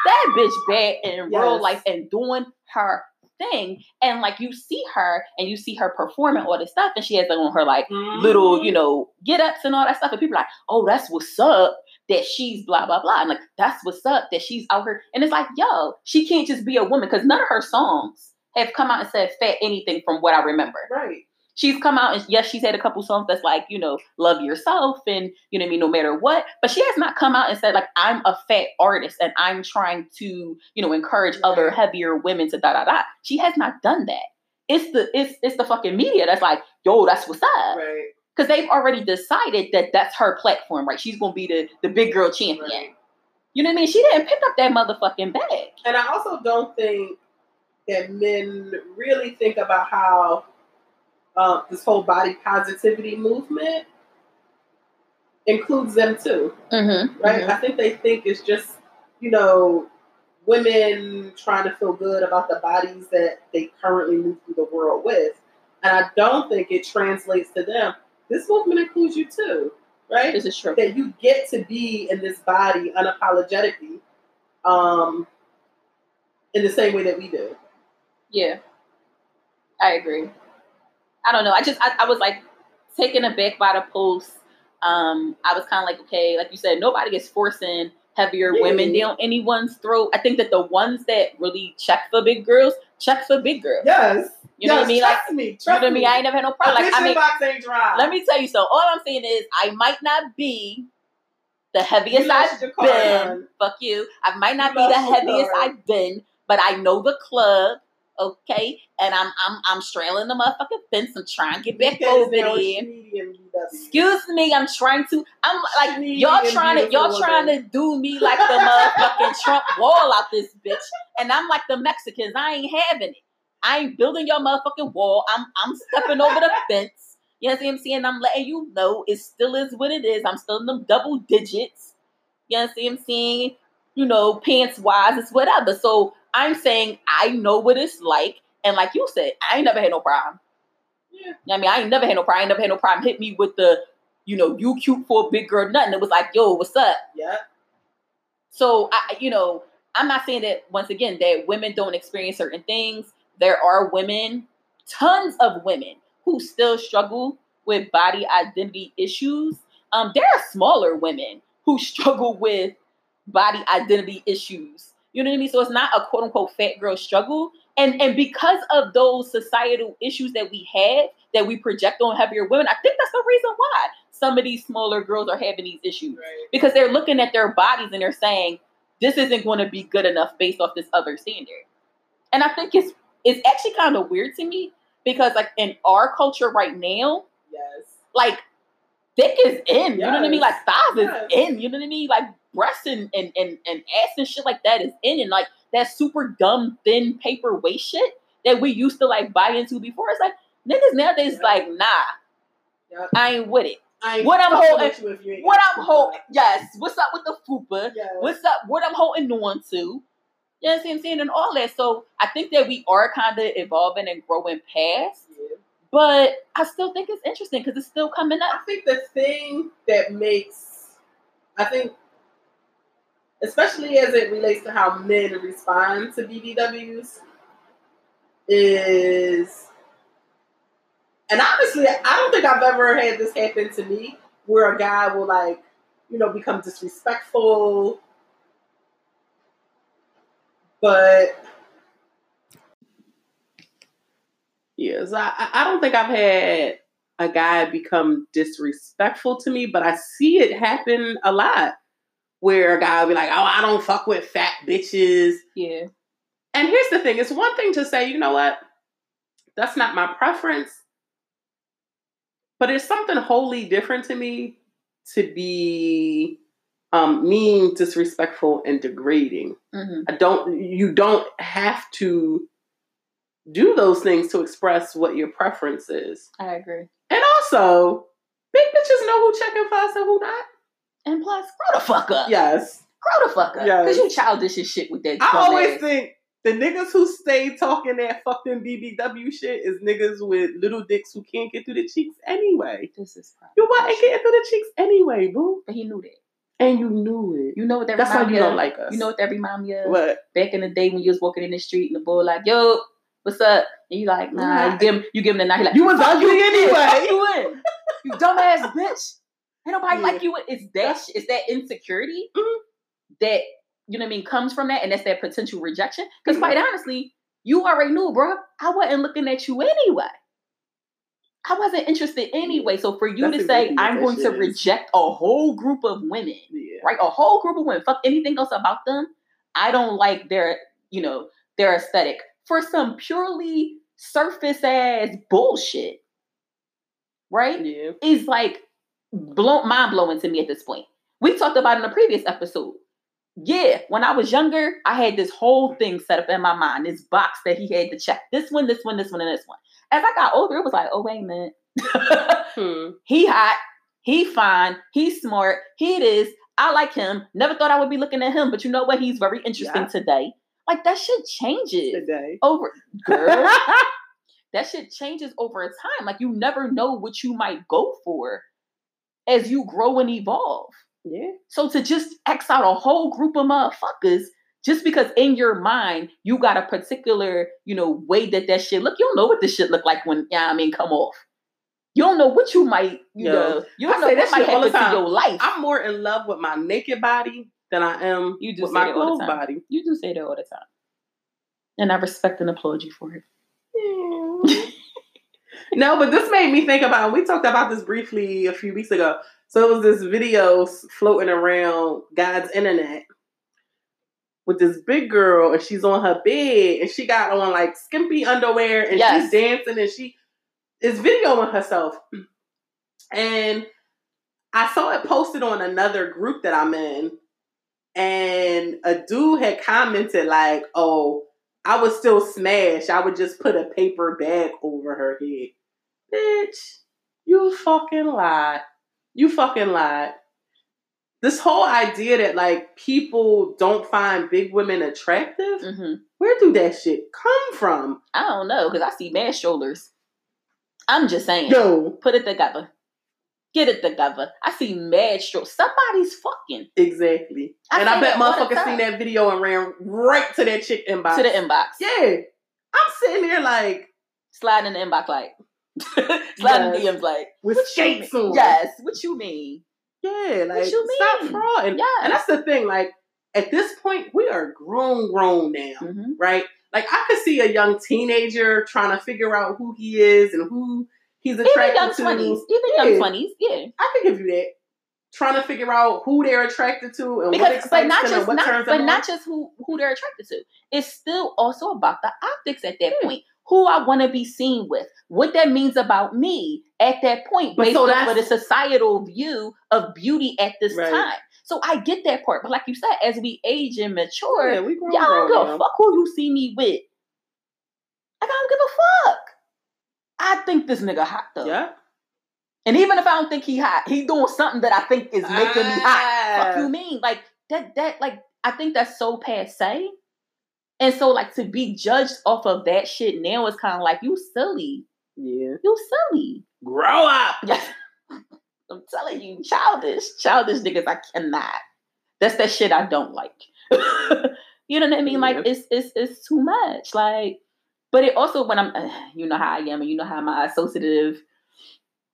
That bitch bad in real life and doing her thing. And like you see her and you see her performing all this stuff and she has on her like little, you mm. know, get ups and all that stuff. And people are like, oh, that's what's up that she's blah, blah, blah. And like, that's what's up that she's out here. And it's like, yo, she can't just be a woman because none of her songs have come out and said fat anything from what I remember. right. She's come out and yes, she's had a couple songs that's like, you know, love yourself and, you know I mean, no matter what. But she has not come out and said, like, I'm a fat artist and I'm trying to, you know, encourage other heavier women to da da da. She has not done that. It's the it's it's the fucking media that's like, yo, that's what's up Right. because they've already decided that that's her platform, right? She's gonna be the the big girl champion. Right. You know what I mean? She didn't pick up that motherfucking bag. And I also don't think that men really think about how uh, this whole body positivity movement includes them too, Mm-hmm. right? I think they think it's just, you know, women trying to feel good about the bodies that they currently move through the world with. And I don't think it translates to them. This movement includes you too, right? This is true. that you get to be in this body unapologetically um, in the same way that we do. Yeah, I agree. I don't know. I just I, I was like taken aback by the post. Um, I was kind of like, okay, like you said, nobody is forcing heavier women down anyone's throat. I think that the ones that really check for big girls check for big girls. Yes. You know what I mean? Like, Trust me. you know Trust what I mean? me. I ain't never had no problem. Like, I mean, box ain't dry. Let me tell you so. All I'm saying is I might not be the heaviest I've been. Fuck you. I might not You be the heaviest. I've been, but I know the club. Okay, and I'm I'm I'm strailing the motherfucking fence. I'm trying to get back Because over there. Excuse me, I'm trying to. I'm like y'all trying to y'all trying to do me like the motherfucking Trump wall out this bitch, and I'm like the Mexicans. I ain't having it. I ain't building your motherfucking wall. I'm I'm stepping over the fence. You know what I'm saying? I'm letting you know it still is what it is. I'm still in them double digits. You know what I'm saying? You know, pants wise, it's whatever. So I'm saying I know what it's like. And like you said, I ain't never had no problem. Yeah. You know I mean, I ain't never had no problem. I ain't never had no problem. Hit me with the, you know, you cute for a big girl, nothing. It was like, yo, what's up? Yeah. So I, you know, I'm not saying that once again that women don't experience certain things. There are women, tons of women who still struggle with body identity issues. Um, there are smaller women who struggle with body identity issues. You know what I mean? So it's not a quote unquote fat girl struggle. And and because of those societal issues that we have that we project on heavier women, I think that's the reason why some of these smaller girls are having these issues Right. because they're looking at their bodies and they're saying this isn't going to be good enough based off this other standard. And I think it's it's actually kind of weird to me because like in our culture right now, Yes. like dick is in. You know what I mean? Like thighs Yes. is in. You know what I mean? Like breasts and, and and and ass and shit like that is in, and like that super dumb thin paper waist shit that we used to like buy into before. It's like niggas nowadays Yep. like nah, Yep. I ain't with it. Ain't What I'm holding- with you if you ain't What I'm holding, yes. What's up with the fupa? Yes. What's up? What I'm holding on to. You know what I'm saying? And all that. So I think that we are kind of evolving and growing past, Yeah. but I still think it's interesting because it's still coming up. I think the thing that makes, I think, especially as it relates to how men respond to BBWs, is, and honestly, I don't think I've ever had this happen to me where a guy will like, you know, become disrespectful, but. Yes, I, I- I don't think I've had a guy become disrespectful to me, but I see it happen a lot where a guy will be like, oh, I don't fuck with fat bitches. Yeah. And here's the thing it's one thing to say, you know what? That's not my preference. But it's something wholly different to me to be um, mean, disrespectful, and degrading. hmm I don't. You don't have to do those things to express what your preference is. I agree. And also, big bitches know who checking for us and who not. And plus, grow the fuck up. Yes. Grow the fuck up. Yes. Because you childish as shit with that. I always ass. think the niggas who stay talking that fucking BBW shit is niggas with little dicks who can't get through the cheeks anyway. this is You wasn't getting through the cheeks anyway, boo. But he knew that. And you knew it. You know what that That's why you me don't of? like us. You know what that remind me of? what? Back in the day when you was walking in the street and the boy like, yo, what's up? And you like, nah, you give him, you give him the night. He like, You was ugly you, anyway. You. You dumbass bitch. Ain't nobody Yeah. like you. It's that, sh- it's that insecurity Mhm. that, you know what I mean, comes from that. And that's that potential rejection. Because Mhm. quite honestly, you already knew, bro. I wasn't looking at you anyway. I wasn't interested anyway. So for you That's to say, I'm going to is. reject a whole group of women Yeah. right? A whole group of women. Fuck anything else about them. I don't like their, you know, their aesthetic for some purely surface ass bullshit. Right? Yeah. Is like blow mind blowing to me at this point. We talked about in a previous episode. Yeah, when I was younger, I had this whole thing set up in my mind, this box that he had to check. This one, this one, this one, and this one. As I got older, it was like, oh wait a minute. Hmm. he hot, he fine, he's smart, he it is. I like him. Never thought I would be looking at him, but you know what? He's very interesting Yeah. today. Like that shit changes Today. over, girl. that shit changes over time. Like you never know what you might go for as you grow and evolve. yeah. So to just X out a whole group of motherfuckers just because in your mind you got a particular, you know, way that that shit look, you don't know what this shit look like when, yeah, I mean, come off. You don't know what you might, you Yo, know, you don't I know say what that might shit all happen the to time. your life. I'm more in love with my naked body than I am You do with my clothed body. you do say that all the time. And I respect and applaud you for it. no, but this made me think about. We talked about this briefly a few weeks ago. So it was this video floating around God's internet with this big girl, and she's on her bed, and she got on like skimpy underwear, and Yes. she's dancing, and she is videoing herself. And I saw it posted on another group that I'm in, and a dude had commented like, "Oh." I would still smash. I would just put a paper bag over her head. Bitch, you fucking lied. You fucking lied. This whole idea that like people don't find big women attractive, hmm where do that shit come from? I don't know because I see mad shoulders. I'm just saying. Yo, Put it together. Get it together. I see mad shoulders. Somebody's fucking exactly. I and I bet motherfuckers seen that video and ran right to that chick inbox. to the inbox. Yeah. I'm sitting there like Sliding in the inbox like sliding Yes. DMs like with what you skates on. Yes. What you mean? Yeah, like you stop mean? frauding. Yeah. And that's the thing, like at this point, we are grown, grown now, hmm right? Like I could see a young teenager trying to figure out who he is and who he's Even attracted young to. twenties. Even Yeah. young twenties. Yeah. I could give you that. Trying to figure out who they're attracted to and what Because, excites but not just what not, turns but not on. just who who they're attracted to. It's still also about the optics at that point. Who I want to be seen with, what that means about me at that point, But based so of the societal view of beauty at this Right. time. So I get that part, but like you said, as we age and mature, yeah, we y'all don't give a fuck who you see me with. I don't give a fuck. I think this nigga hot though. Yeah. And even if I don't think he hot, he doing something that I think is making me hot. Fuck Ah. you mean? Like that that like I think that's so passe. And so like to be judged off of that shit now is kind of like you silly. Yeah. You silly. Grow up. I'm telling you, childish, childish niggas I cannot. That's that shit I don't like. you know what I mean? Like it's it's it's too much. Like, but it also when I'm, uh, you know how I am, and you know how my associative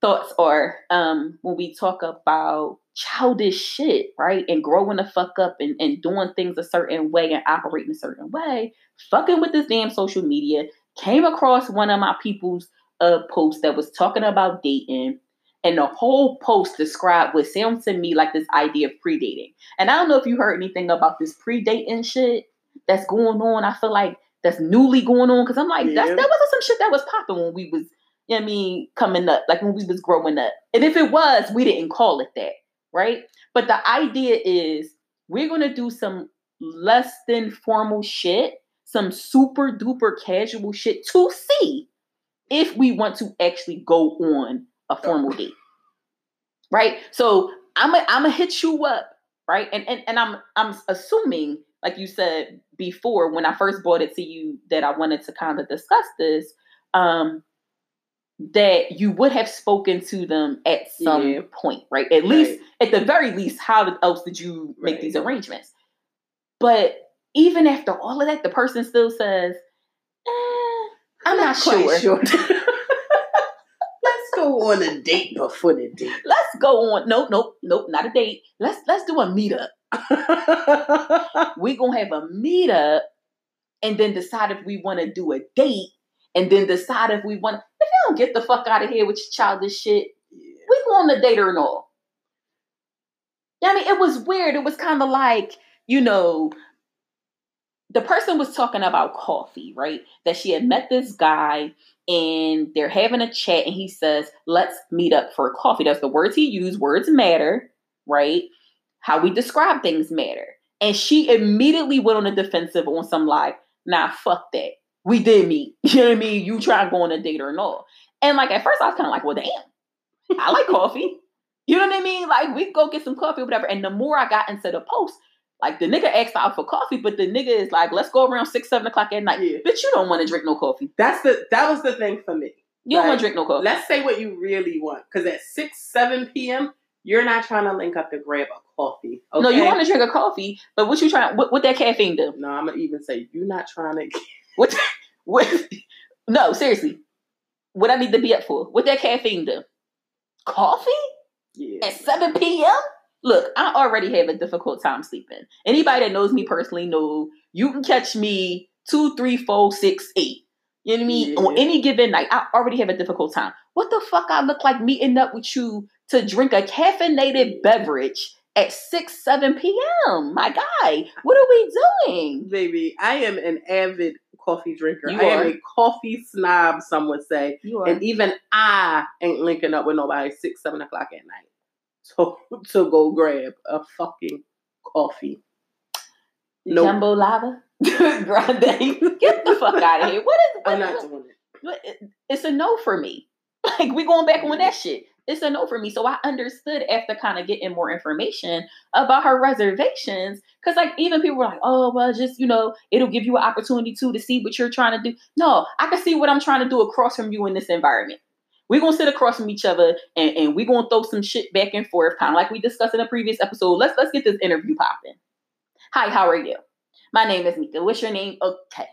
thoughts are. Um, when we talk about childish shit, right, and growing the fuck up and and doing things a certain way and operating a certain way, fucking with this damn social media. Came across one of my people's uh posts that was talking about dating and the whole post described what sounds to me like this idea of predating. And I don't know if you heard anything about this predating shit that's going on. I feel like that's newly going on because I'm like, that's, Yeah. that wasn't some shit that was popping when we was, you know I mean, coming up, like when we was growing up. And if it was, we didn't call it that, right? But the idea is we're gonna do some less than formal shit, some super duper casual shit to see if we want to actually go on a formal date. Right? So I'm a, I'm gonna hit you up, right? And, and and I'm I'm assuming, like you said before, when I first brought it to you, that I wanted to kind of discuss this, um, that you would have spoken to them at some Yeah. point, right? At least, at the very least, how else did you make Right. these arrangements? But even after all of that, the person still says, eh, I'm not quite sure. Let's go on a date before the date. Let's go on. Nope, nope, nope, not a date. Let's let's do a meetup. We're gonna have a meetup and then decide if we want to do a date and then decide if we want if you don't get the fuck out of here with your childish shit, we go on a date or no. Yeah, I mean, it was weird. It was kind of like, you know, the person was talking about coffee, right? That she had met this guy and they're having a chat and he says, let's meet up for coffee. That's the words he used. Words matter, right? How we describe things matter. And she immediately went on the defensive on some like, nah, fuck that. We did meet. You know what I mean? You try and go on a date or no. And like at first I was kind of like, well, damn, I like coffee. You know what I mean? Like we go get some coffee or whatever. And the more I got into the post, like the nigga asked out for coffee, but the nigga is like, let's go around six, seven o'clock at night. Yeah. Bitch, you don't want to drink no coffee. That's the that was the thing for me. You don't want to drink no coffee. Let's say what you really want, because at six, seven p.m., you're not trying to link up to grab a coffee. Okay? No, you want to drink a coffee, but what you trying? What, what that caffeine do? No, I'm gonna even say you're not trying to. What? What? No, seriously. What I need to be up for? What that caffeine do? Coffee Yeah. at seven p.m. Look, I already have a difficult time sleeping. Anybody that knows me personally know you can catch me two, three, four, six, eight. You know what I mean? Yeah. On any given night, I already have a difficult time. What the fuck I look like meeting up with you to drink a caffeinated beverage at 6, 7 p.m.? My guy, what are we doing? Baby, I am an avid coffee drinker. You I am a coffee snob, some would say. You are And even I ain't linking up with nobody six, seven o'clock at night to, to go grab a fucking coffee. Nope. Jumbo Lava? Grande. Get the fuck out of here. What is I'm what- not doing it. it's a no for me. Like we going back on that shit. It's a no for me. So I understood after kind of getting more information about her reservations. Cause like even people were like, oh well, just you know, it'll give you an opportunity to to see what you're trying to do. No, I can see what I'm trying to do across from you in this environment. We're gonna sit across from each other and, and we're gonna throw some shit back and forth, kind of like we discussed in a previous episode. Let's let's get this interview popping. Hi, how are you? My name is Nika. What's your name? Okay.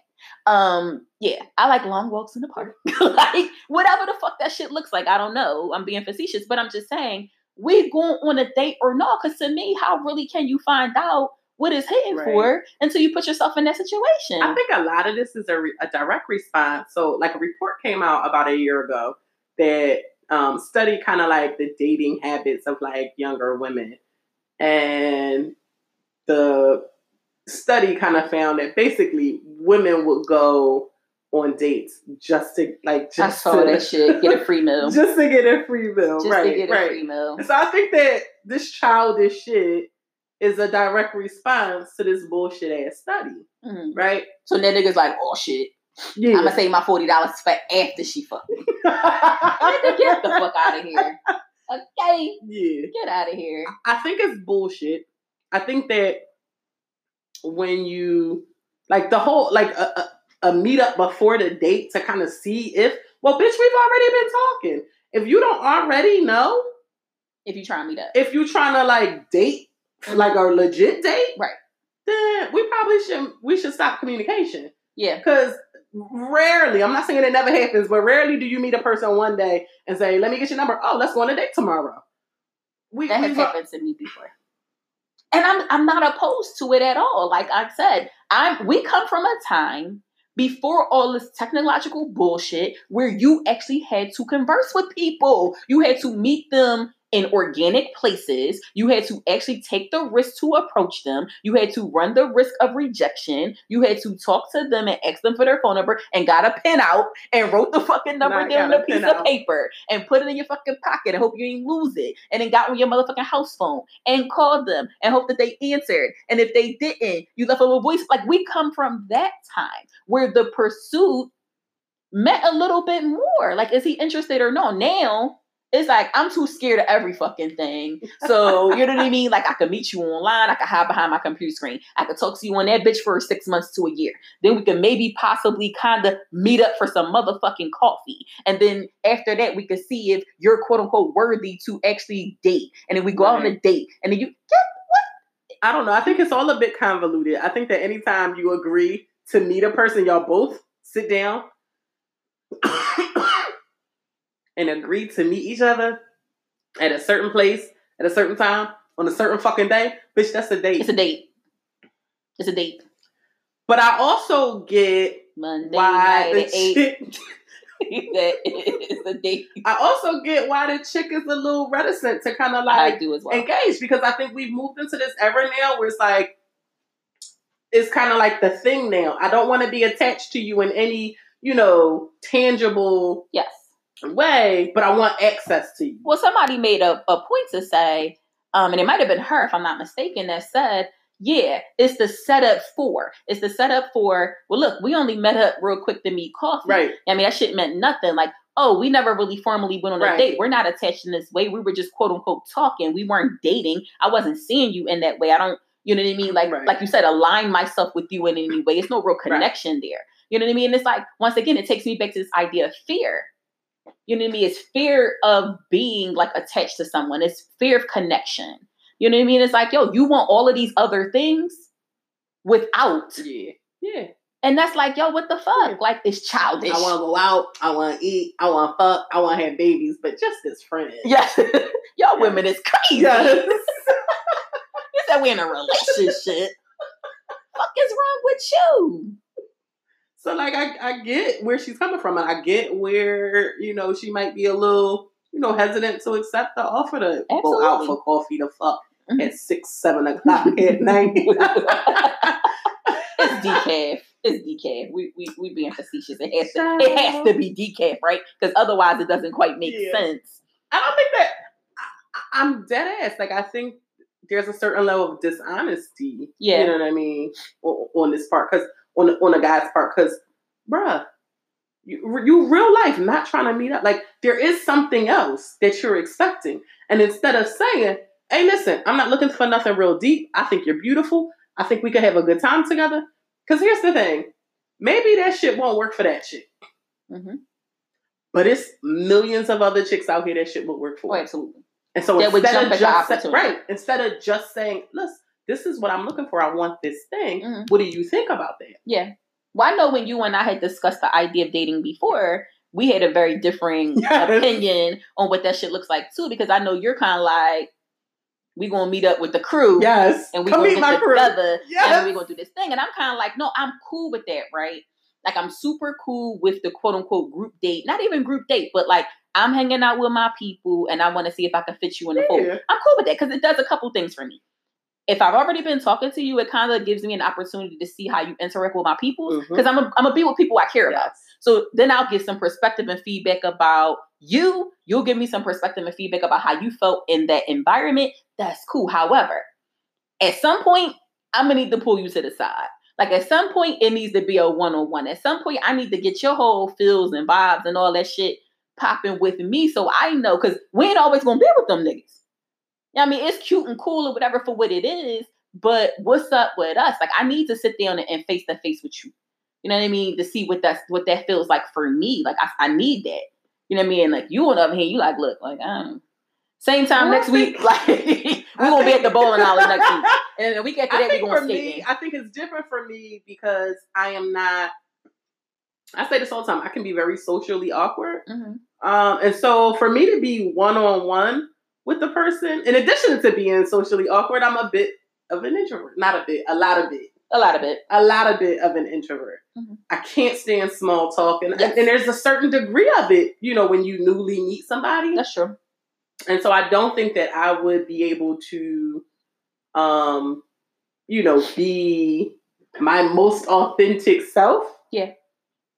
Um, yeah, I like long walks in the park. like whatever the fuck that shit looks like. I don't know. I'm being facetious, but I'm just saying we going on a date or not. Because to me, how really can you find out what is hitting Right. for until you put yourself in that situation? I think a lot of this is a, re- a direct response. So, like a report came out about a year ago that um, studied kind of like the dating habits of like younger women, and the study kind of found that basically women would go on dates just to like I just saw to, that shit. Get a free meal. just, just to get a free meal, right? to get a right. free meal. So I think that this childish shit is a direct response to this bullshit ass study, Mhm. right? So that nigga's like, oh shit. Yeah. I'm gonna save my forty dollars for after she fucked me. Get the fuck out of here. Okay, yeah. get out of here. I think it's bullshit. I think that when you like the whole like a, a, a meetup before the date to kind of see if well, bitch, we've already been talking. If you don't already know, If you try and meet up. if you're trying to like date like a legit date, Right. Then we probably should we should stop communication. Yeah. Because rarely, I'm not saying it never happens, but rarely do you meet a person one day and say, "Let me get your number." Oh, let's go on a date tomorrow. We, That has happened to me before. And I'm I'm not opposed to it at all. Like I said, I'm we come from a time before all this technological bullshit where you actually had to converse with people. You had to meet them in organic places. You had to actually take the risk to approach them. You had to run the risk of rejection. You had to talk to them and ask them for their phone number and got a pen out and wrote the fucking number down on a a piece pen of out. paper and put it in your fucking pocket and hope you ain't lose it. And then got on your motherfucking house phone and called them and hope that they answered. And if they didn't, you left them a voice. Like we come from that time where the pursuit meant a little bit more. Like, is he interested or no? Now it's like I'm too scared of every fucking thing. So you know what I mean? Like I could meet you online, I could hide behind my computer screen, I could talk to you on that bitch for six months to a year. Then we could maybe possibly kind of meet up for some motherfucking coffee. And then after that, we could see if you're quote unquote worthy to actually date. And then we go out on a date. And then you get what? I don't know. I think it's all a bit convoluted. I think that anytime you agree to meet a person, y'all both sit down and agree to meet each other at a certain place at a certain time on a certain fucking day, bitch, that's a date. it's a date. It's a date. but I also get Monday why night the chick. that is a date. I also get why the chick is a little reticent to kind of I like do as well. engage because I think we've moved into this era now where it's like it's kind of like the thing now. I don't want to be attached to you in any, you know, tangible yes. Way, but I want access to you. Well, somebody made a, a point to say, um, and it might have been her, if I'm not mistaken, that said, yeah, it's the setup for. It's the setup for, well, look, we only met up real quick to meet coffee. Right. I mean, that shit meant nothing. Like, oh, we never really formally went on a Right. date. We're not attached in this way. We were just quote unquote talking. We weren't dating. I wasn't seeing you in that way. I don't, you know what I mean? Like, Right. like you said, align myself with you in any way. It's no real Right. connection there. You know what I mean? And it's like, once again, it takes me back to this idea of fear. You know what I mean? It's fear of being like attached to someone. It's fear of connection. You know what I mean? It's like, yo, you want all of these other things without. Yeah. Yeah. And that's like, yo, what the fuck? Yeah. Like, it's childish. I want to go out. I want to eat. I want to fuck. I want to have babies, but just as friends. Yes. Y'all women is crazy. Yes. You said we're in a relationship. fuck is wrong with you? So like I, I get where she's coming from and I get where, you know, she might be a little, you know, hesitant to accept the offer to go out for coffee to fuck Mhm. at six, seven o'clock at night. It's decaf. It's decaf. We we we being facetious. It has to it has to be decaf, right? Because otherwise it doesn't quite make Yeah. sense. I don't think that I, I'm dead ass. Like I think there's a certain level of dishonesty. Yeah. You know what I mean? On, on this part. Cause on on the guy's part. Cause bruh, you, you real life not trying to meet up. Like there is something else that you're expecting. And instead of saying, hey, listen, I'm not looking for nothing real deep. I think you're beautiful. I think we could have a good time together. Cause here's the thing. Maybe that shit won't work for that chick. Mm-hmm. But it's millions of other chicks out here that shit will work for. Oh, absolutely. And so That instead of just right, instead of just saying, "Listen, this is what I'm looking for. I want this thing." Mhm. What do you think about that? Yeah. Well, I know when you and I had discussed the idea of dating before, we had a very differing Yes. opinion on what that shit looks like too. Because I know you're kind of like, we gonna meet up with the crew, Yes, and we come gonna meet get my crew. together, and we gonna do this thing. And I'm kind of like, no, I'm cool with that, right? Like I'm super cool with the quote unquote group date, not even group date, but like I'm hanging out with my people, and I want to see if I can fit you in the fold. I'm cool with that because it does a couple things for me. If I've already been talking to you, it kind of gives me an opportunity to see how you interact with my people mm-hmm. because I'm a, I'm gonna be with people I care about. So then I'll get some perspective and feedback about you. You'll give me some perspective and feedback about how you felt in that environment. That's cool. However, at some point, I'm gonna need to pull you to the side. Like at some point, it needs to be a one on one. At some point, I need to get your whole feels and vibes and all that shit popping with me, so I know because we ain't always gonna be with them niggas. I mean, it's cute and cool or whatever for what it is, but what's up with us? Like, I need to sit down and face to face with you. You know what I mean? To see what that's what that feels like for me. Like, I, I need that. You know what I mean? Like, you on the other hand, you like, look, like, I don't. Same time Well, next week, like we're I gonna be at the bowling alley next week, and the week after that, we're think gonna for me, in. I think it's different for me because I am not. I say this all the time. I can be very socially awkward, Mhm. um, and so for me to be one on one with the person, in addition to being socially awkward, I'm a bit of an introvert. Not a bit, a lot of bit. A lot of it. a lot of bit of an introvert. Mhm. I can't stand small talk, and, Yes. and there's a certain degree of it, you know, when you newly meet somebody. That's true. and so I don't think that I would be able to, um, you know, be my most authentic self. Yeah.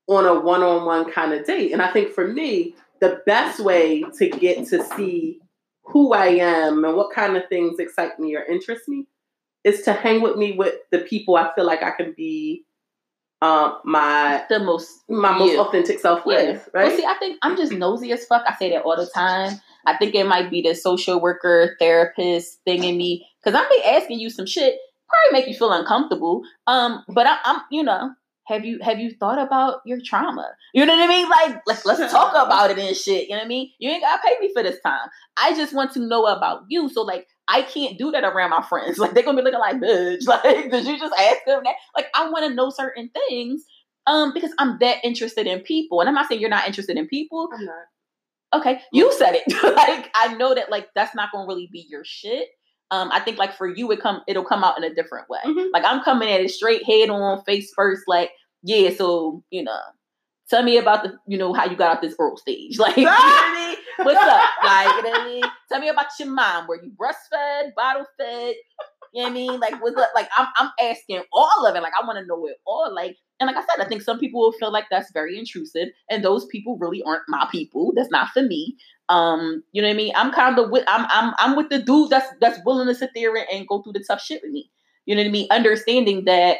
On a one-on-one kind of date, and I think for me, the best way to get to see who I am and what kind of things excite me or interest me is to hang with me with the people I feel like I can be um, my the most my most authentic self with. Right? Well, see, I think I'm just nosy as fuck. I say that all the time. I think it might be the social worker therapist thing in me because I'm be asking you some shit probably make you feel uncomfortable. Um, but I, I'm you know have you have you thought about your trauma? You know what I mean? Like let's let's talk about it and shit. You know what I mean? You ain't gotta pay me for this time. I just want to know about you. So like I can't do that around my friends. Like they're gonna be looking like bitch. Like did you just ask them that? Like I want to know certain things. Um, because I'm that interested in people. And I'm not saying you're not interested in people. I'm not. Okay, you said it. like I know that like that's not gonna really be your shit. Um, I think like for you, it come it'll come out in a different way. Mhm. Like I'm coming at it straight head on, face first. Like yeah, so you know, tell me about the you know how you got off this oral stage. Like you know what I mean? What's up? Like you know what I mean? Tell me about your mom. Were you breastfed, bottle fed? You know what I mean? Like up? Like I'm I'm asking all of it. Like I want to know it all. Like and like I said, I think some people will feel like that's very intrusive, and those people really aren't my people. That's not for me. Um, you know what I mean? I'm kind of with I'm I'm I'm with the dude that's that's willing to sit there and, and go through the tough shit with me. You know what I mean? Understanding that,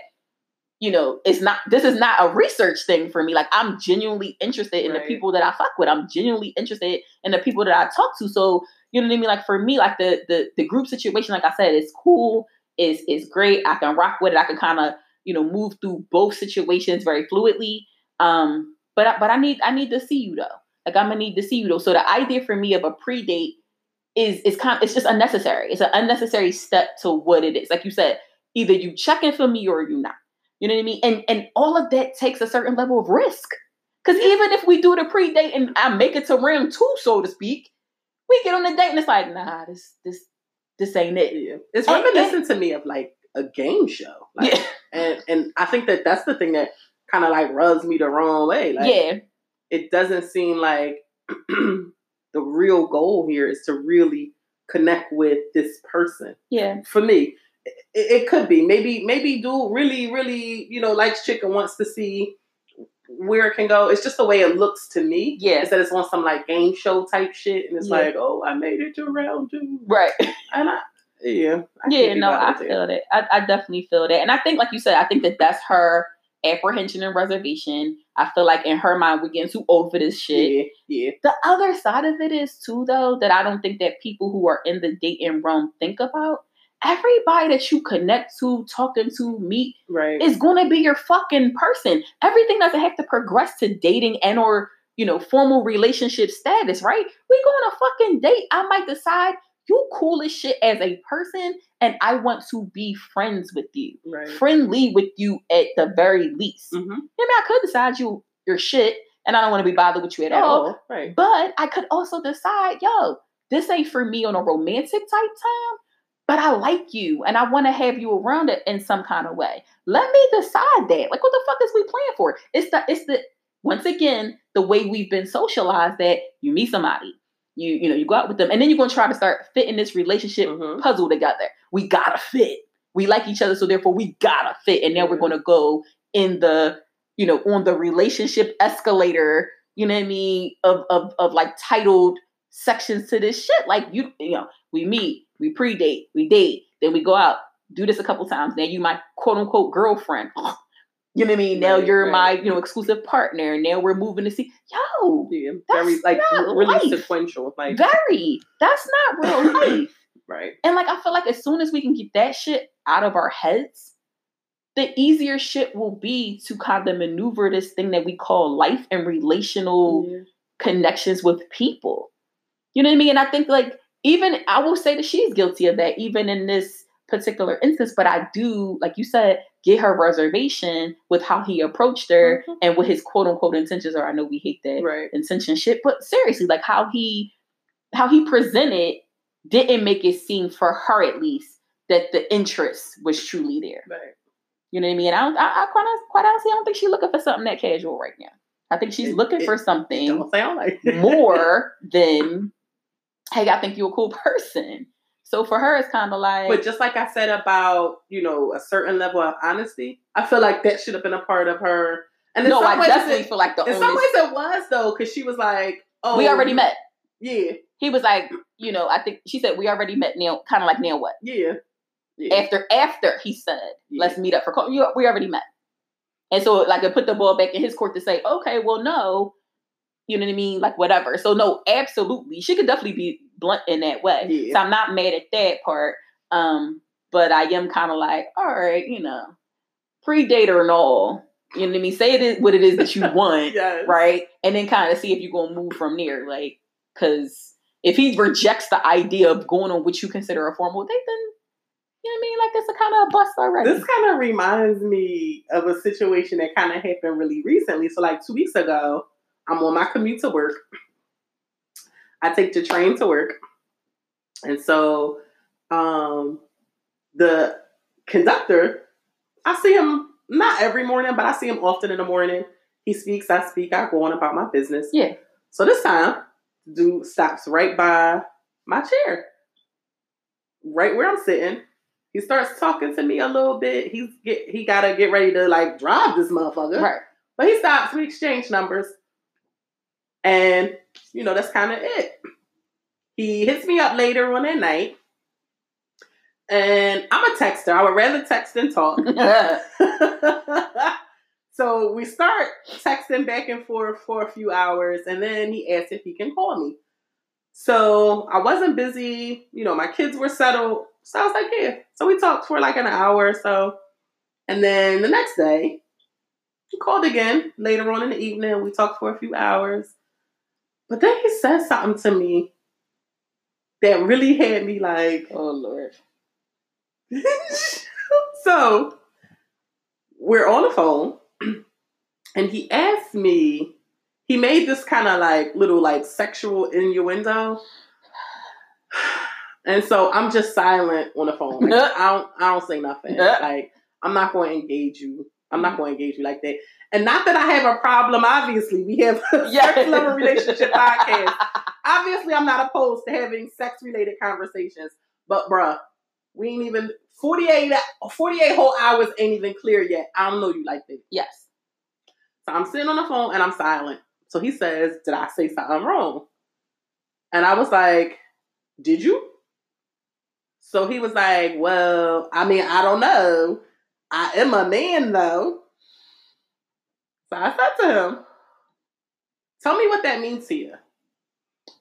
you know, it's not this is not a research thing for me. Like I'm genuinely interested in Right. the people that I fuck with. I'm genuinely interested in the people that I talk to. So you know what I mean? Like for me, like the the the group situation, like I said, is cool. Is is great. I can rock with it. I can kind of you know move through both situations very fluidly. Um, but I, but I need I need to see you though. Like I'm gonna need to see you though. So the idea for me of a pre-date is is kind it's just unnecessary. It's an unnecessary step to what it is. Like you said, either you checking for me or you not. You know what I mean? And and all of that takes a certain level of risk. Because even if we do the pre-date and I make it to round two, so to speak, we get on the date and it's like, nah, this this this ain't it. It's And- reminiscent to me of like a game show. Like, Yeah, and and I think that that's the thing that kind of like rubs me the wrong way. Like, yeah, it doesn't seem like the real goal here is to really connect with this person. yeah, For me, it, it could be maybe maybe dude really really you know likes chicken wants to see where it can go. It's just the way it looks to me. Yeah. Instead, it's on some like game show type shit, and it's Yeah. like, oh, I made it to round two, right. and I yeah I Yeah, no, I feel that. I, I definitely feel that. And I think, like you said, I think that that's her apprehension and reservation. I feel like in her mind, we're getting too old for this shit. Yeah, yeah. The other side of it is, too, though, that I don't think that people who are in the dating realm think about. Everybody that you connect to, talking to, meet, Right. is going to be your fucking person. Everything doesn't have to progress to dating and or you know formal relationship status, right? We go on a fucking date. I might decide you cool as shit as a person, and I want to be friends with you, right. friendly with you at the very least. Mm-hmm. I mean, I could decide you you're shit, and I don't want to be bothered with you at all. Right. But I could also decide, yo, this ain't for me on a romantic type time, but I like you and I want to have you around it in some kind of way. Let me decide that. Like, what the fuck is we playing for? It's the it's the once again the way we've been socialized that you meet somebody, you you know you go out with them, and then you're gonna try to start fitting this relationship Mhm. puzzle together. We gotta fit. We like each other, so therefore we gotta fit. And now we're Mhm. gonna go in the you know on the relationship escalator. You know what I mean? Of of of like titled sections to this shit. Like you you know we meet, we pre-date, we date, then we go out, do this a couple times. Now you my quote unquote girlfriend. You know what I mean? Now Right, you're right. my, you know, exclusive partner. Now we're moving to see, yo, Yeah. That's Very like not really life. sequential. Like very. That's not real life. right. And like I feel like as soon as we can get that shit out of our heads, the easier shit will be to kind of maneuver this thing that we call life and relational Yeah. connections with people. You know what I mean? And I think like even I will say that she's guilty of that, even in this particular instance. But I do, like you said, get her reservation with how he approached her Mhm. and what his quote unquote intentions are. I know we hate that Right. intention shit, but seriously, like how he how he presented didn't make it seem for her at least that the interest was truly there. Right. You know what I mean? I don't, I, I quite, quite honestly, I don't think she's looking for something that casual right now. I think she's It- looking it for something like more than hey, I think you're a cool person. So for her, it's kind of like. But just like I said about you know a certain level of honesty, I feel like that should have been a part of her. And in no, some I ways definitely it, feel like the in only. some ways it was though, because she was like, "Oh, we already met. Yeah, He was like, you know, I think she said we already met. Now, kind of like now what? yeah, yeah. After after he said, let's meet up for coffee. We already met. And so like I put the ball back in his court to say, okay, well no, you know what I mean, like whatever. So no, absolutely, she could definitely be blunt in that way. Yeah. So I'm not mad at that part. Um, but I am kind of like, all right, you know, predator and all. You know what I mean? Say it is what it is that you want, Yes. right? And then kind of see if you're gonna move from there, like, because if he rejects the idea of going on what you consider a formal date, then you know what I mean? Like it's a kind of a bust already. This kind of reminds me of a situation that kind of happened really recently. So, like two weeks ago, I'm on my commute to work. I take the train to work, and so um, the conductor, I see him not every morning, but I see him often in the morning. He speaks, I speak, I go on about my business. Yeah. So this time, dude stops right by my chair, right where I'm sitting. He starts talking to me a little bit. He's get he gotta get ready to like drive this motherfucker. right. But he stops, we exchange numbers. And, you know, that's kind of it. He hits me up later on that night. And I'm a texter. I would rather text than talk. so we start texting back and forth for a few hours. And then he asks if he can call me. So I wasn't busy. You know, my kids were settled. So I was like, yeah. So we talked for like an hour or so. And then the next day, he called again later on in the evening. We talked for a few hours. But then he said something to me that really had me like, oh Lord. so we're on the phone and he asked me, he made this kind of like little like sexual innuendo. And so I'm just silent on the phone. Like, I don't I don't say nothing. Like I'm not going to engage you. I'm not mm-hmm. going to engage you like that. And not that I have a problem. Obviously, we have a sex lover relationship podcast. Obviously, I'm not opposed to having sex related conversations. But bruh, we ain't even 48, 48 whole hours ain't even clear yet. I don't know you like that. Yes. So I'm sitting on the phone and I'm silent. So he says, Did I say something wrong? And I was like, Did you? So he was like, Well, I mean, I don't know. I am a man though. So I said to him, Tell me what that means to you.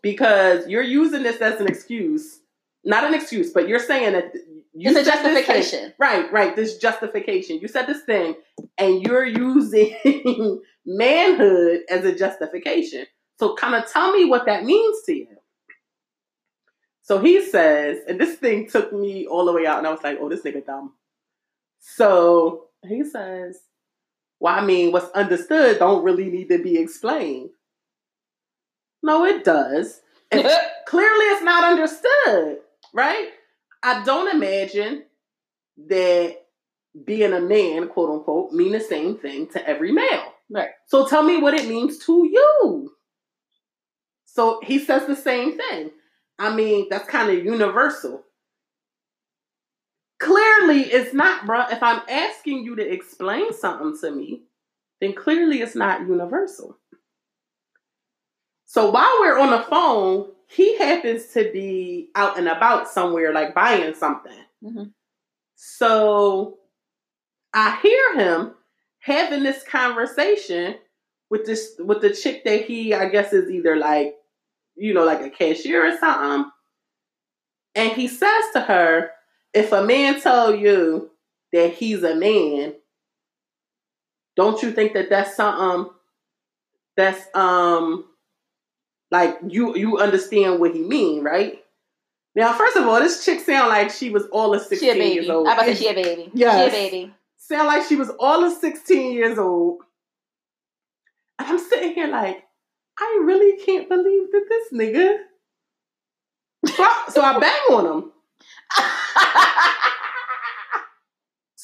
Because you're using this as an excuse. Not an excuse, but you're saying that you It's a said this thing- justification. Right, right. This justification. You said this thing, and you're using manhood as a justification. So, kind of tell me what that means to you. So he says, and this thing took me all the way out, and I was like, oh, this nigga dumb. So he says, well, I mean, what's understood don't really need to be explained. No, it does. And clearly it's not understood, right? I don't imagine that being a man, quote unquote, mean the same thing to every male. Right. So tell me what it means to you. So he says the same thing. I mean, that's kind of universal. Clearly, it's not, bruh. If I'm asking you to explain something to me, then clearly it's not universal. So while we're on the phone, he happens to be out and about somewhere, like buying something. Mhm. So I hear him having this conversation with this with the chick that he, I guess, is either like, you know, like a cashier or something. And he says to her, if a man tell you that he's a man, don't you think that that's something that's um like you you understand what he mean, right? Now, first of all, this chick sound like she was all of She a sixteen baby. years old. I about to say she a baby. Yes. She a baby. sound like she was all of 16 years old. And I'm sitting here like, I really can't believe that this nigga. So I, so I bang on him.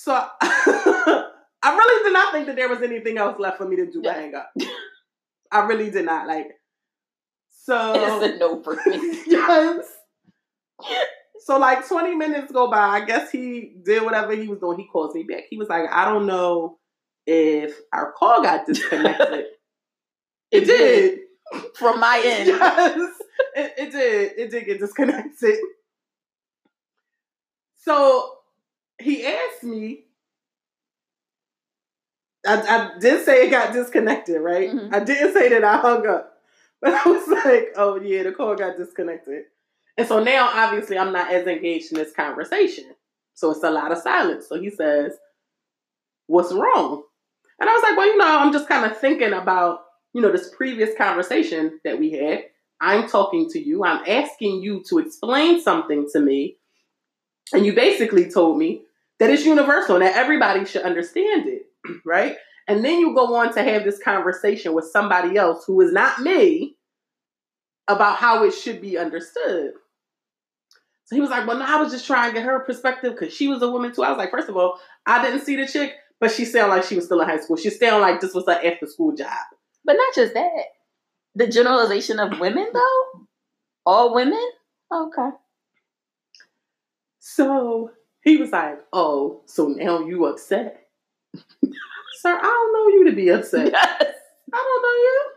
So I really did not think that there was anything else left for me to do but hang up. I really did not like. So it's a no for me. yes. So like 20 minutes go by. I guess he did whatever he was doing. He calls me back. He was like, I don't know if our call got disconnected. it did. From my end. Yes. It, it did. It did get disconnected. So he asked me. I, I did say it got disconnected, right? Mhm. I didn't say that I hung up. But I was like, oh yeah, the call got disconnected. And so now obviously I'm not as engaged in this conversation. So it's a lot of silence. So he says, What's wrong? And I was like, Well, you know, I'm just kind of thinking about, you know, this previous conversation that we had. I'm talking to you. I'm asking you to explain something to me. And you basically told me that it's universal and that everybody should understand it, right? And then you go on to have this conversation with somebody else who is not me about how it should be understood. So he was like, Well, no, I was just trying to get her perspective because she was a woman too. I was like, First of all, I didn't see the chick, but she sounded like she was still in high school. She sounded like this was her after school job. But not just that. The generalization of women, though? All women? Okay. So he was like, Oh, so now you upset. Sir, I don't know you to be upset. Yes. I don't know you.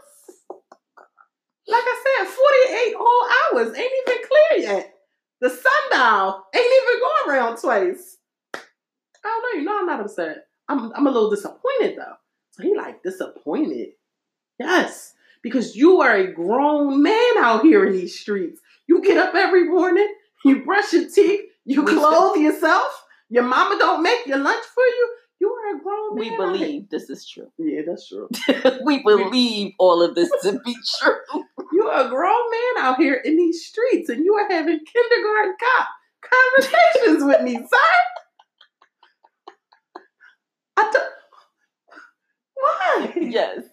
Like I said, 48 whole hours ain't even clear yet. The sundial ain't even going around twice. I don't know. You know I'm not upset. I'm, I'm a little disappointed though. So he like, disappointed? Yes. Because you are a grown man out here in these streets. You get up every morning, you brush your teeth, you We clothe yourself, your mama don't make your lunch for you. You are a grown man. We believe this is true. Yeah, that's true. we believe all of this to be true. You're a grown man out here in these streets and you are having kindergarten cop conversations with me, sir. I don't. Why? Yes.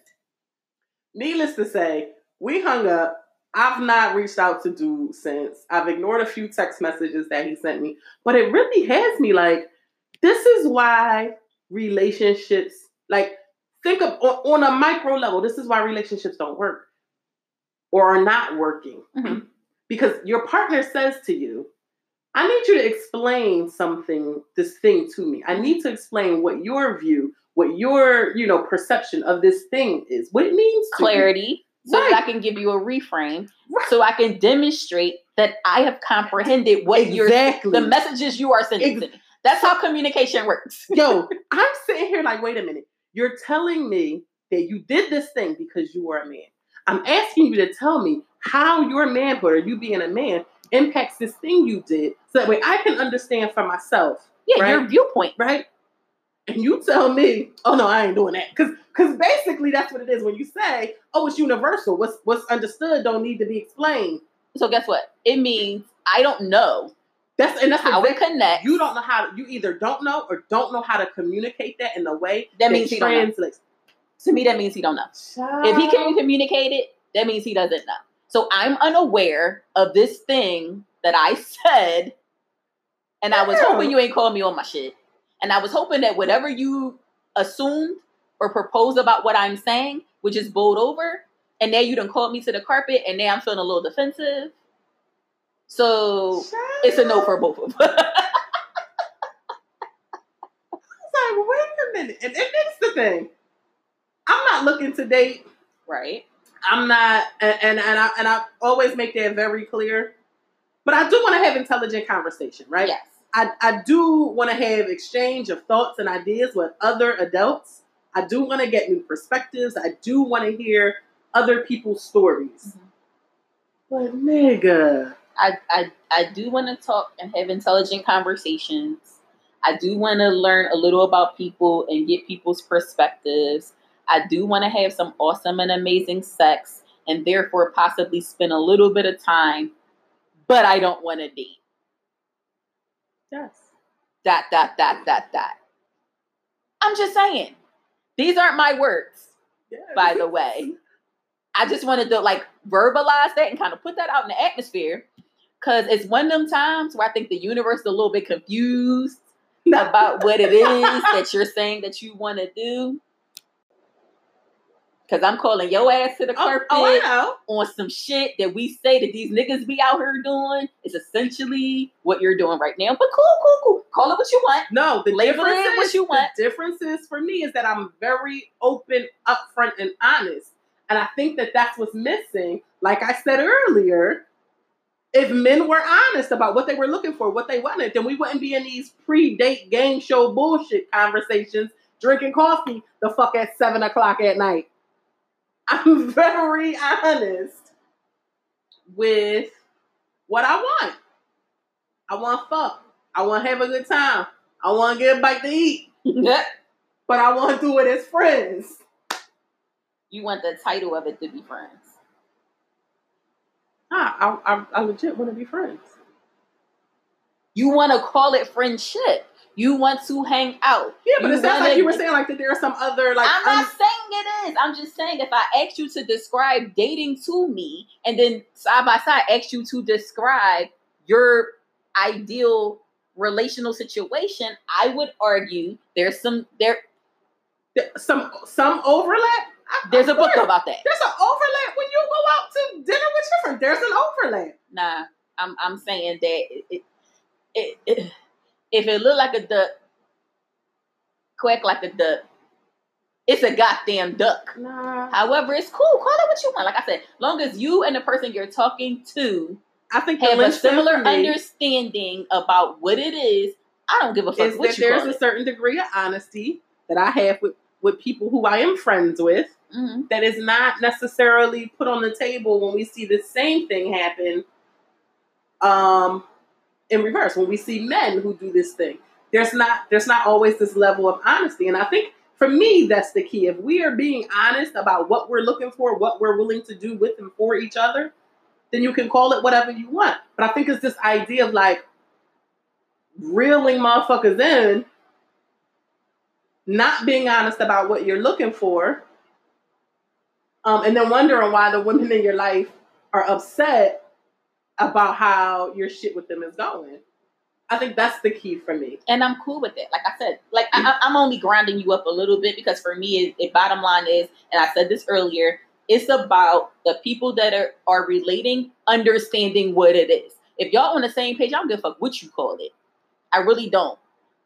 Needless to say, we hung up. I've not reached out to dude since. I've ignored a few text messages that he sent me, but it really has me like, this is why relationships, like, think of on, on a micro level, this is why relationships don't work or are not working. Mhm. Because your partner says to you, I need you to explain something, this thing to me. I need to explain what your view, what your, you know, perception of this thing is, what it means to you. So Right. that I can give you a reframe. Right. So I can demonstrate that I have comprehended what you're exactly. the messages you are sending Ex- That's how communication works. Yo, I'm sitting here like, wait a minute. You're telling me that you did this thing because you were a man. I'm asking you to tell me how your manhood or you being a man impacts this thing you did so that way I can understand for myself, Yeah, Right. your viewpoint. right? And you tell me, oh no, I ain't doing that. Cause cause basically that's what it is when you say, oh, it's universal. What's what's understood don't need to be explained. So guess what? It means I don't know That's and that's how it exactly- connects. you don't know how to, you either don't know or don't know how to communicate that in the way That means he don't know. translates. To me, that means he don't know. If he can't communicate it, that means he doesn't know. So I'm unaware of this thing that I said, and I was hoping you ain't calling me on my shit. And I was hoping that whatever you assumed or proposed about what I'm saying would just bowled over, and now you done called me to the carpet, and now I'm feeling a little defensive. So it's a no for both of us. Like, wait a minute. And, and that's the thing. I'm not looking to date. right? I'm not, and and, and I and I always make that very clear. But I do want to have intelligent conversation, right? Yes. I, I do want to have exchange of thoughts and ideas with other adults. I do want to get new perspectives. I do want to hear other people's stories. Mhm. But nigga, I, I, I do want to talk and have intelligent conversations. I do want to learn a little about people and get people's perspectives. I do want to have some awesome and amazing sex and therefore possibly spend a little bit of time, but I don't want to date. Yes, Dot, dot, dot, dot, dot. I'm just saying. These aren't my words, yes. by the way. I just wanted to like verbalize that and kind of put that out in the atmosphere. Cause it's one of them times where I think the universe is a little bit confused about what it is that you're saying that you want to do. Cause I'm calling your ass to the Oh, carpet oh, know. on some shit that we say that these niggas be out here doing is essentially what you're doing right now. But cool, cool, cool. Call it what you want. No, the Label difference what is, you want. The difference is for me is that I'm very open, upfront, and honest, and I think that that's what's missing. Like I said earlier, if men were honest about what they were looking for, what they wanted, then we wouldn't be in these pre-date game show bullshit conversations, drinking coffee the fuck at seven o'clock at night. I'm very honest with what I want. I want fuck. I want to have a good time. I want to get a bite to eat, but I want to do it as friends. you want the title of it to be friends. Nah, I, I, I legit want to be friends. You want to call it friendship. You want to hang out. Yeah, but You it sounds wanna- like you were saying like that there are some other like I'm not un- saying it is. I'm just saying if I asked you to describe dating to me and then side by side asked you to describe your ideal relational situation, I would argue there's some there some some overlap. I- there's a book about that. There's an overlap when you go out to dinner with your friends. There's an overlap. Nah, I'm I'm saying that it, it, it, it- if it look like a duck, quack like a duck, it's a goddamn duck. Nah, However, it's cool. Call it what you want. Like I said, long as you and the person you're talking to I think have a similar understanding about what it is, I don't give a fuck is that there's a it. certain degree of honesty that I have with with people who I am friends with Mhm. that is not necessarily put on the table when we see the same thing happen um in reverse. When we see men who do this thing there's not there's not always this level of honesty. And i think for me that's the key. If we are being honest about what we're looking for what we're willing to do with and for each other then you can call it whatever you want. But i think it's this idea of like reeling motherfuckers in not being honest about what you're looking for, um, and then wondering why the women in your life are upset about how your shit with them is going. I think that's the key for me. And I'm cool with it. Like I said, like I, I'm only grinding you up a little bit because for me, it, it bottom line is, and I said this earlier, it's about the people that are, are relating, understanding what it is. If y'all on the same page, I don't give a fuck what you call it. I really don't.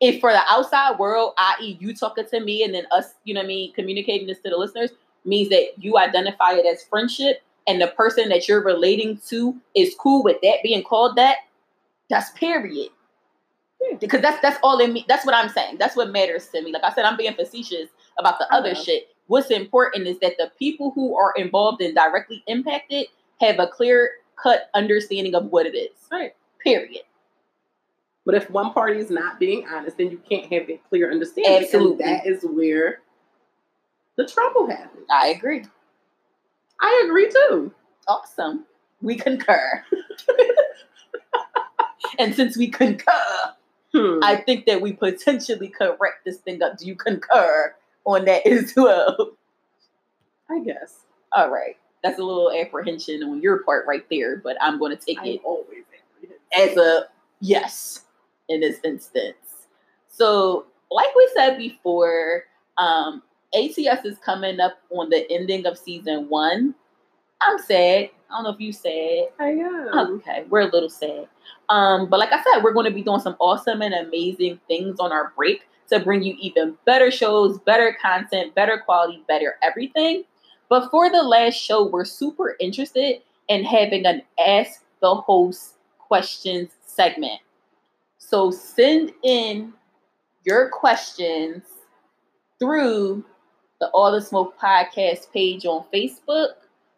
If for the outside world, i.e., you talking to me and then us, you know what I mean, communicating this to the listeners, means that you identify it as friendship and the person that you're relating to is cool with that being called that, that's period. Hmm. Because that's that's all in me. That's what I'm saying. That's what matters to me. Like I said, I'm being facetious about the I other know. shit. What's important is that the people who are involved and directly impacted have a clear cut understanding of what it is. Right. Period. But if one party is not being honest, then you can't have that clear understanding. Absolutely. And that is where the trouble happens. I agree. I agree too. Awesome. We concur. and since we concur, Hmm. I think that we potentially could correct this thing up. Do you concur on that as well? I guess. All right. That's a little apprehension on your part right there, but I'm going to take I'm it always as a yes in this instance. So, like we said before, um, ATS is coming up on the ending of season one. I'm sad. I don't know if you sad. I am. Okay, we're a little sad. Um, but like I said, we're going to be doing some awesome and amazing things on our break to bring you even better shows, better content, better quality, better everything. But for the last show, we're super interested in having an Ask the Host questions segment. So send in your questions through the All the Smoke podcast page on Facebook.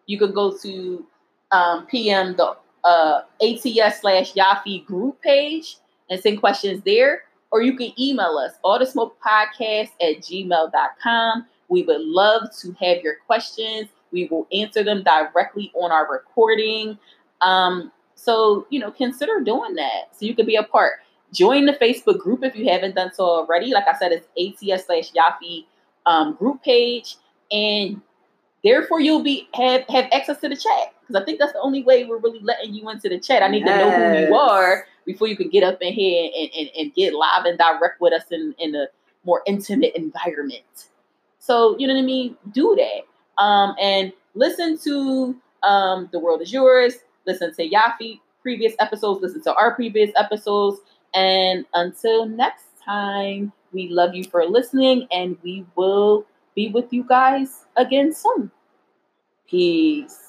You can go to um, PM the uh, ATS slash Yafi group page and send questions there. Or you can email us, all the smoke podcast at gmail.com. We would love to have your questions. We will answer them directly on our recording. Um, so, you know, consider doing that so you can be a part. Join the Facebook group if you haven't done so already. Like I said, it's ATS slash Yafi um, group page. And therefore you'll be have, have access to the chat. Because I think that's the only way we're really letting you into the chat. I need to know who you are before you can get up in here and, and, and get live and direct with us in, in a more intimate environment. So, you know what I mean? Do that. Um, and listen to um, The World Is Yours. Listen to Yafi previous episodes. Listen to our previous episodes. And until next time, we love you for listening, and we will be with you guys again soon. Peace.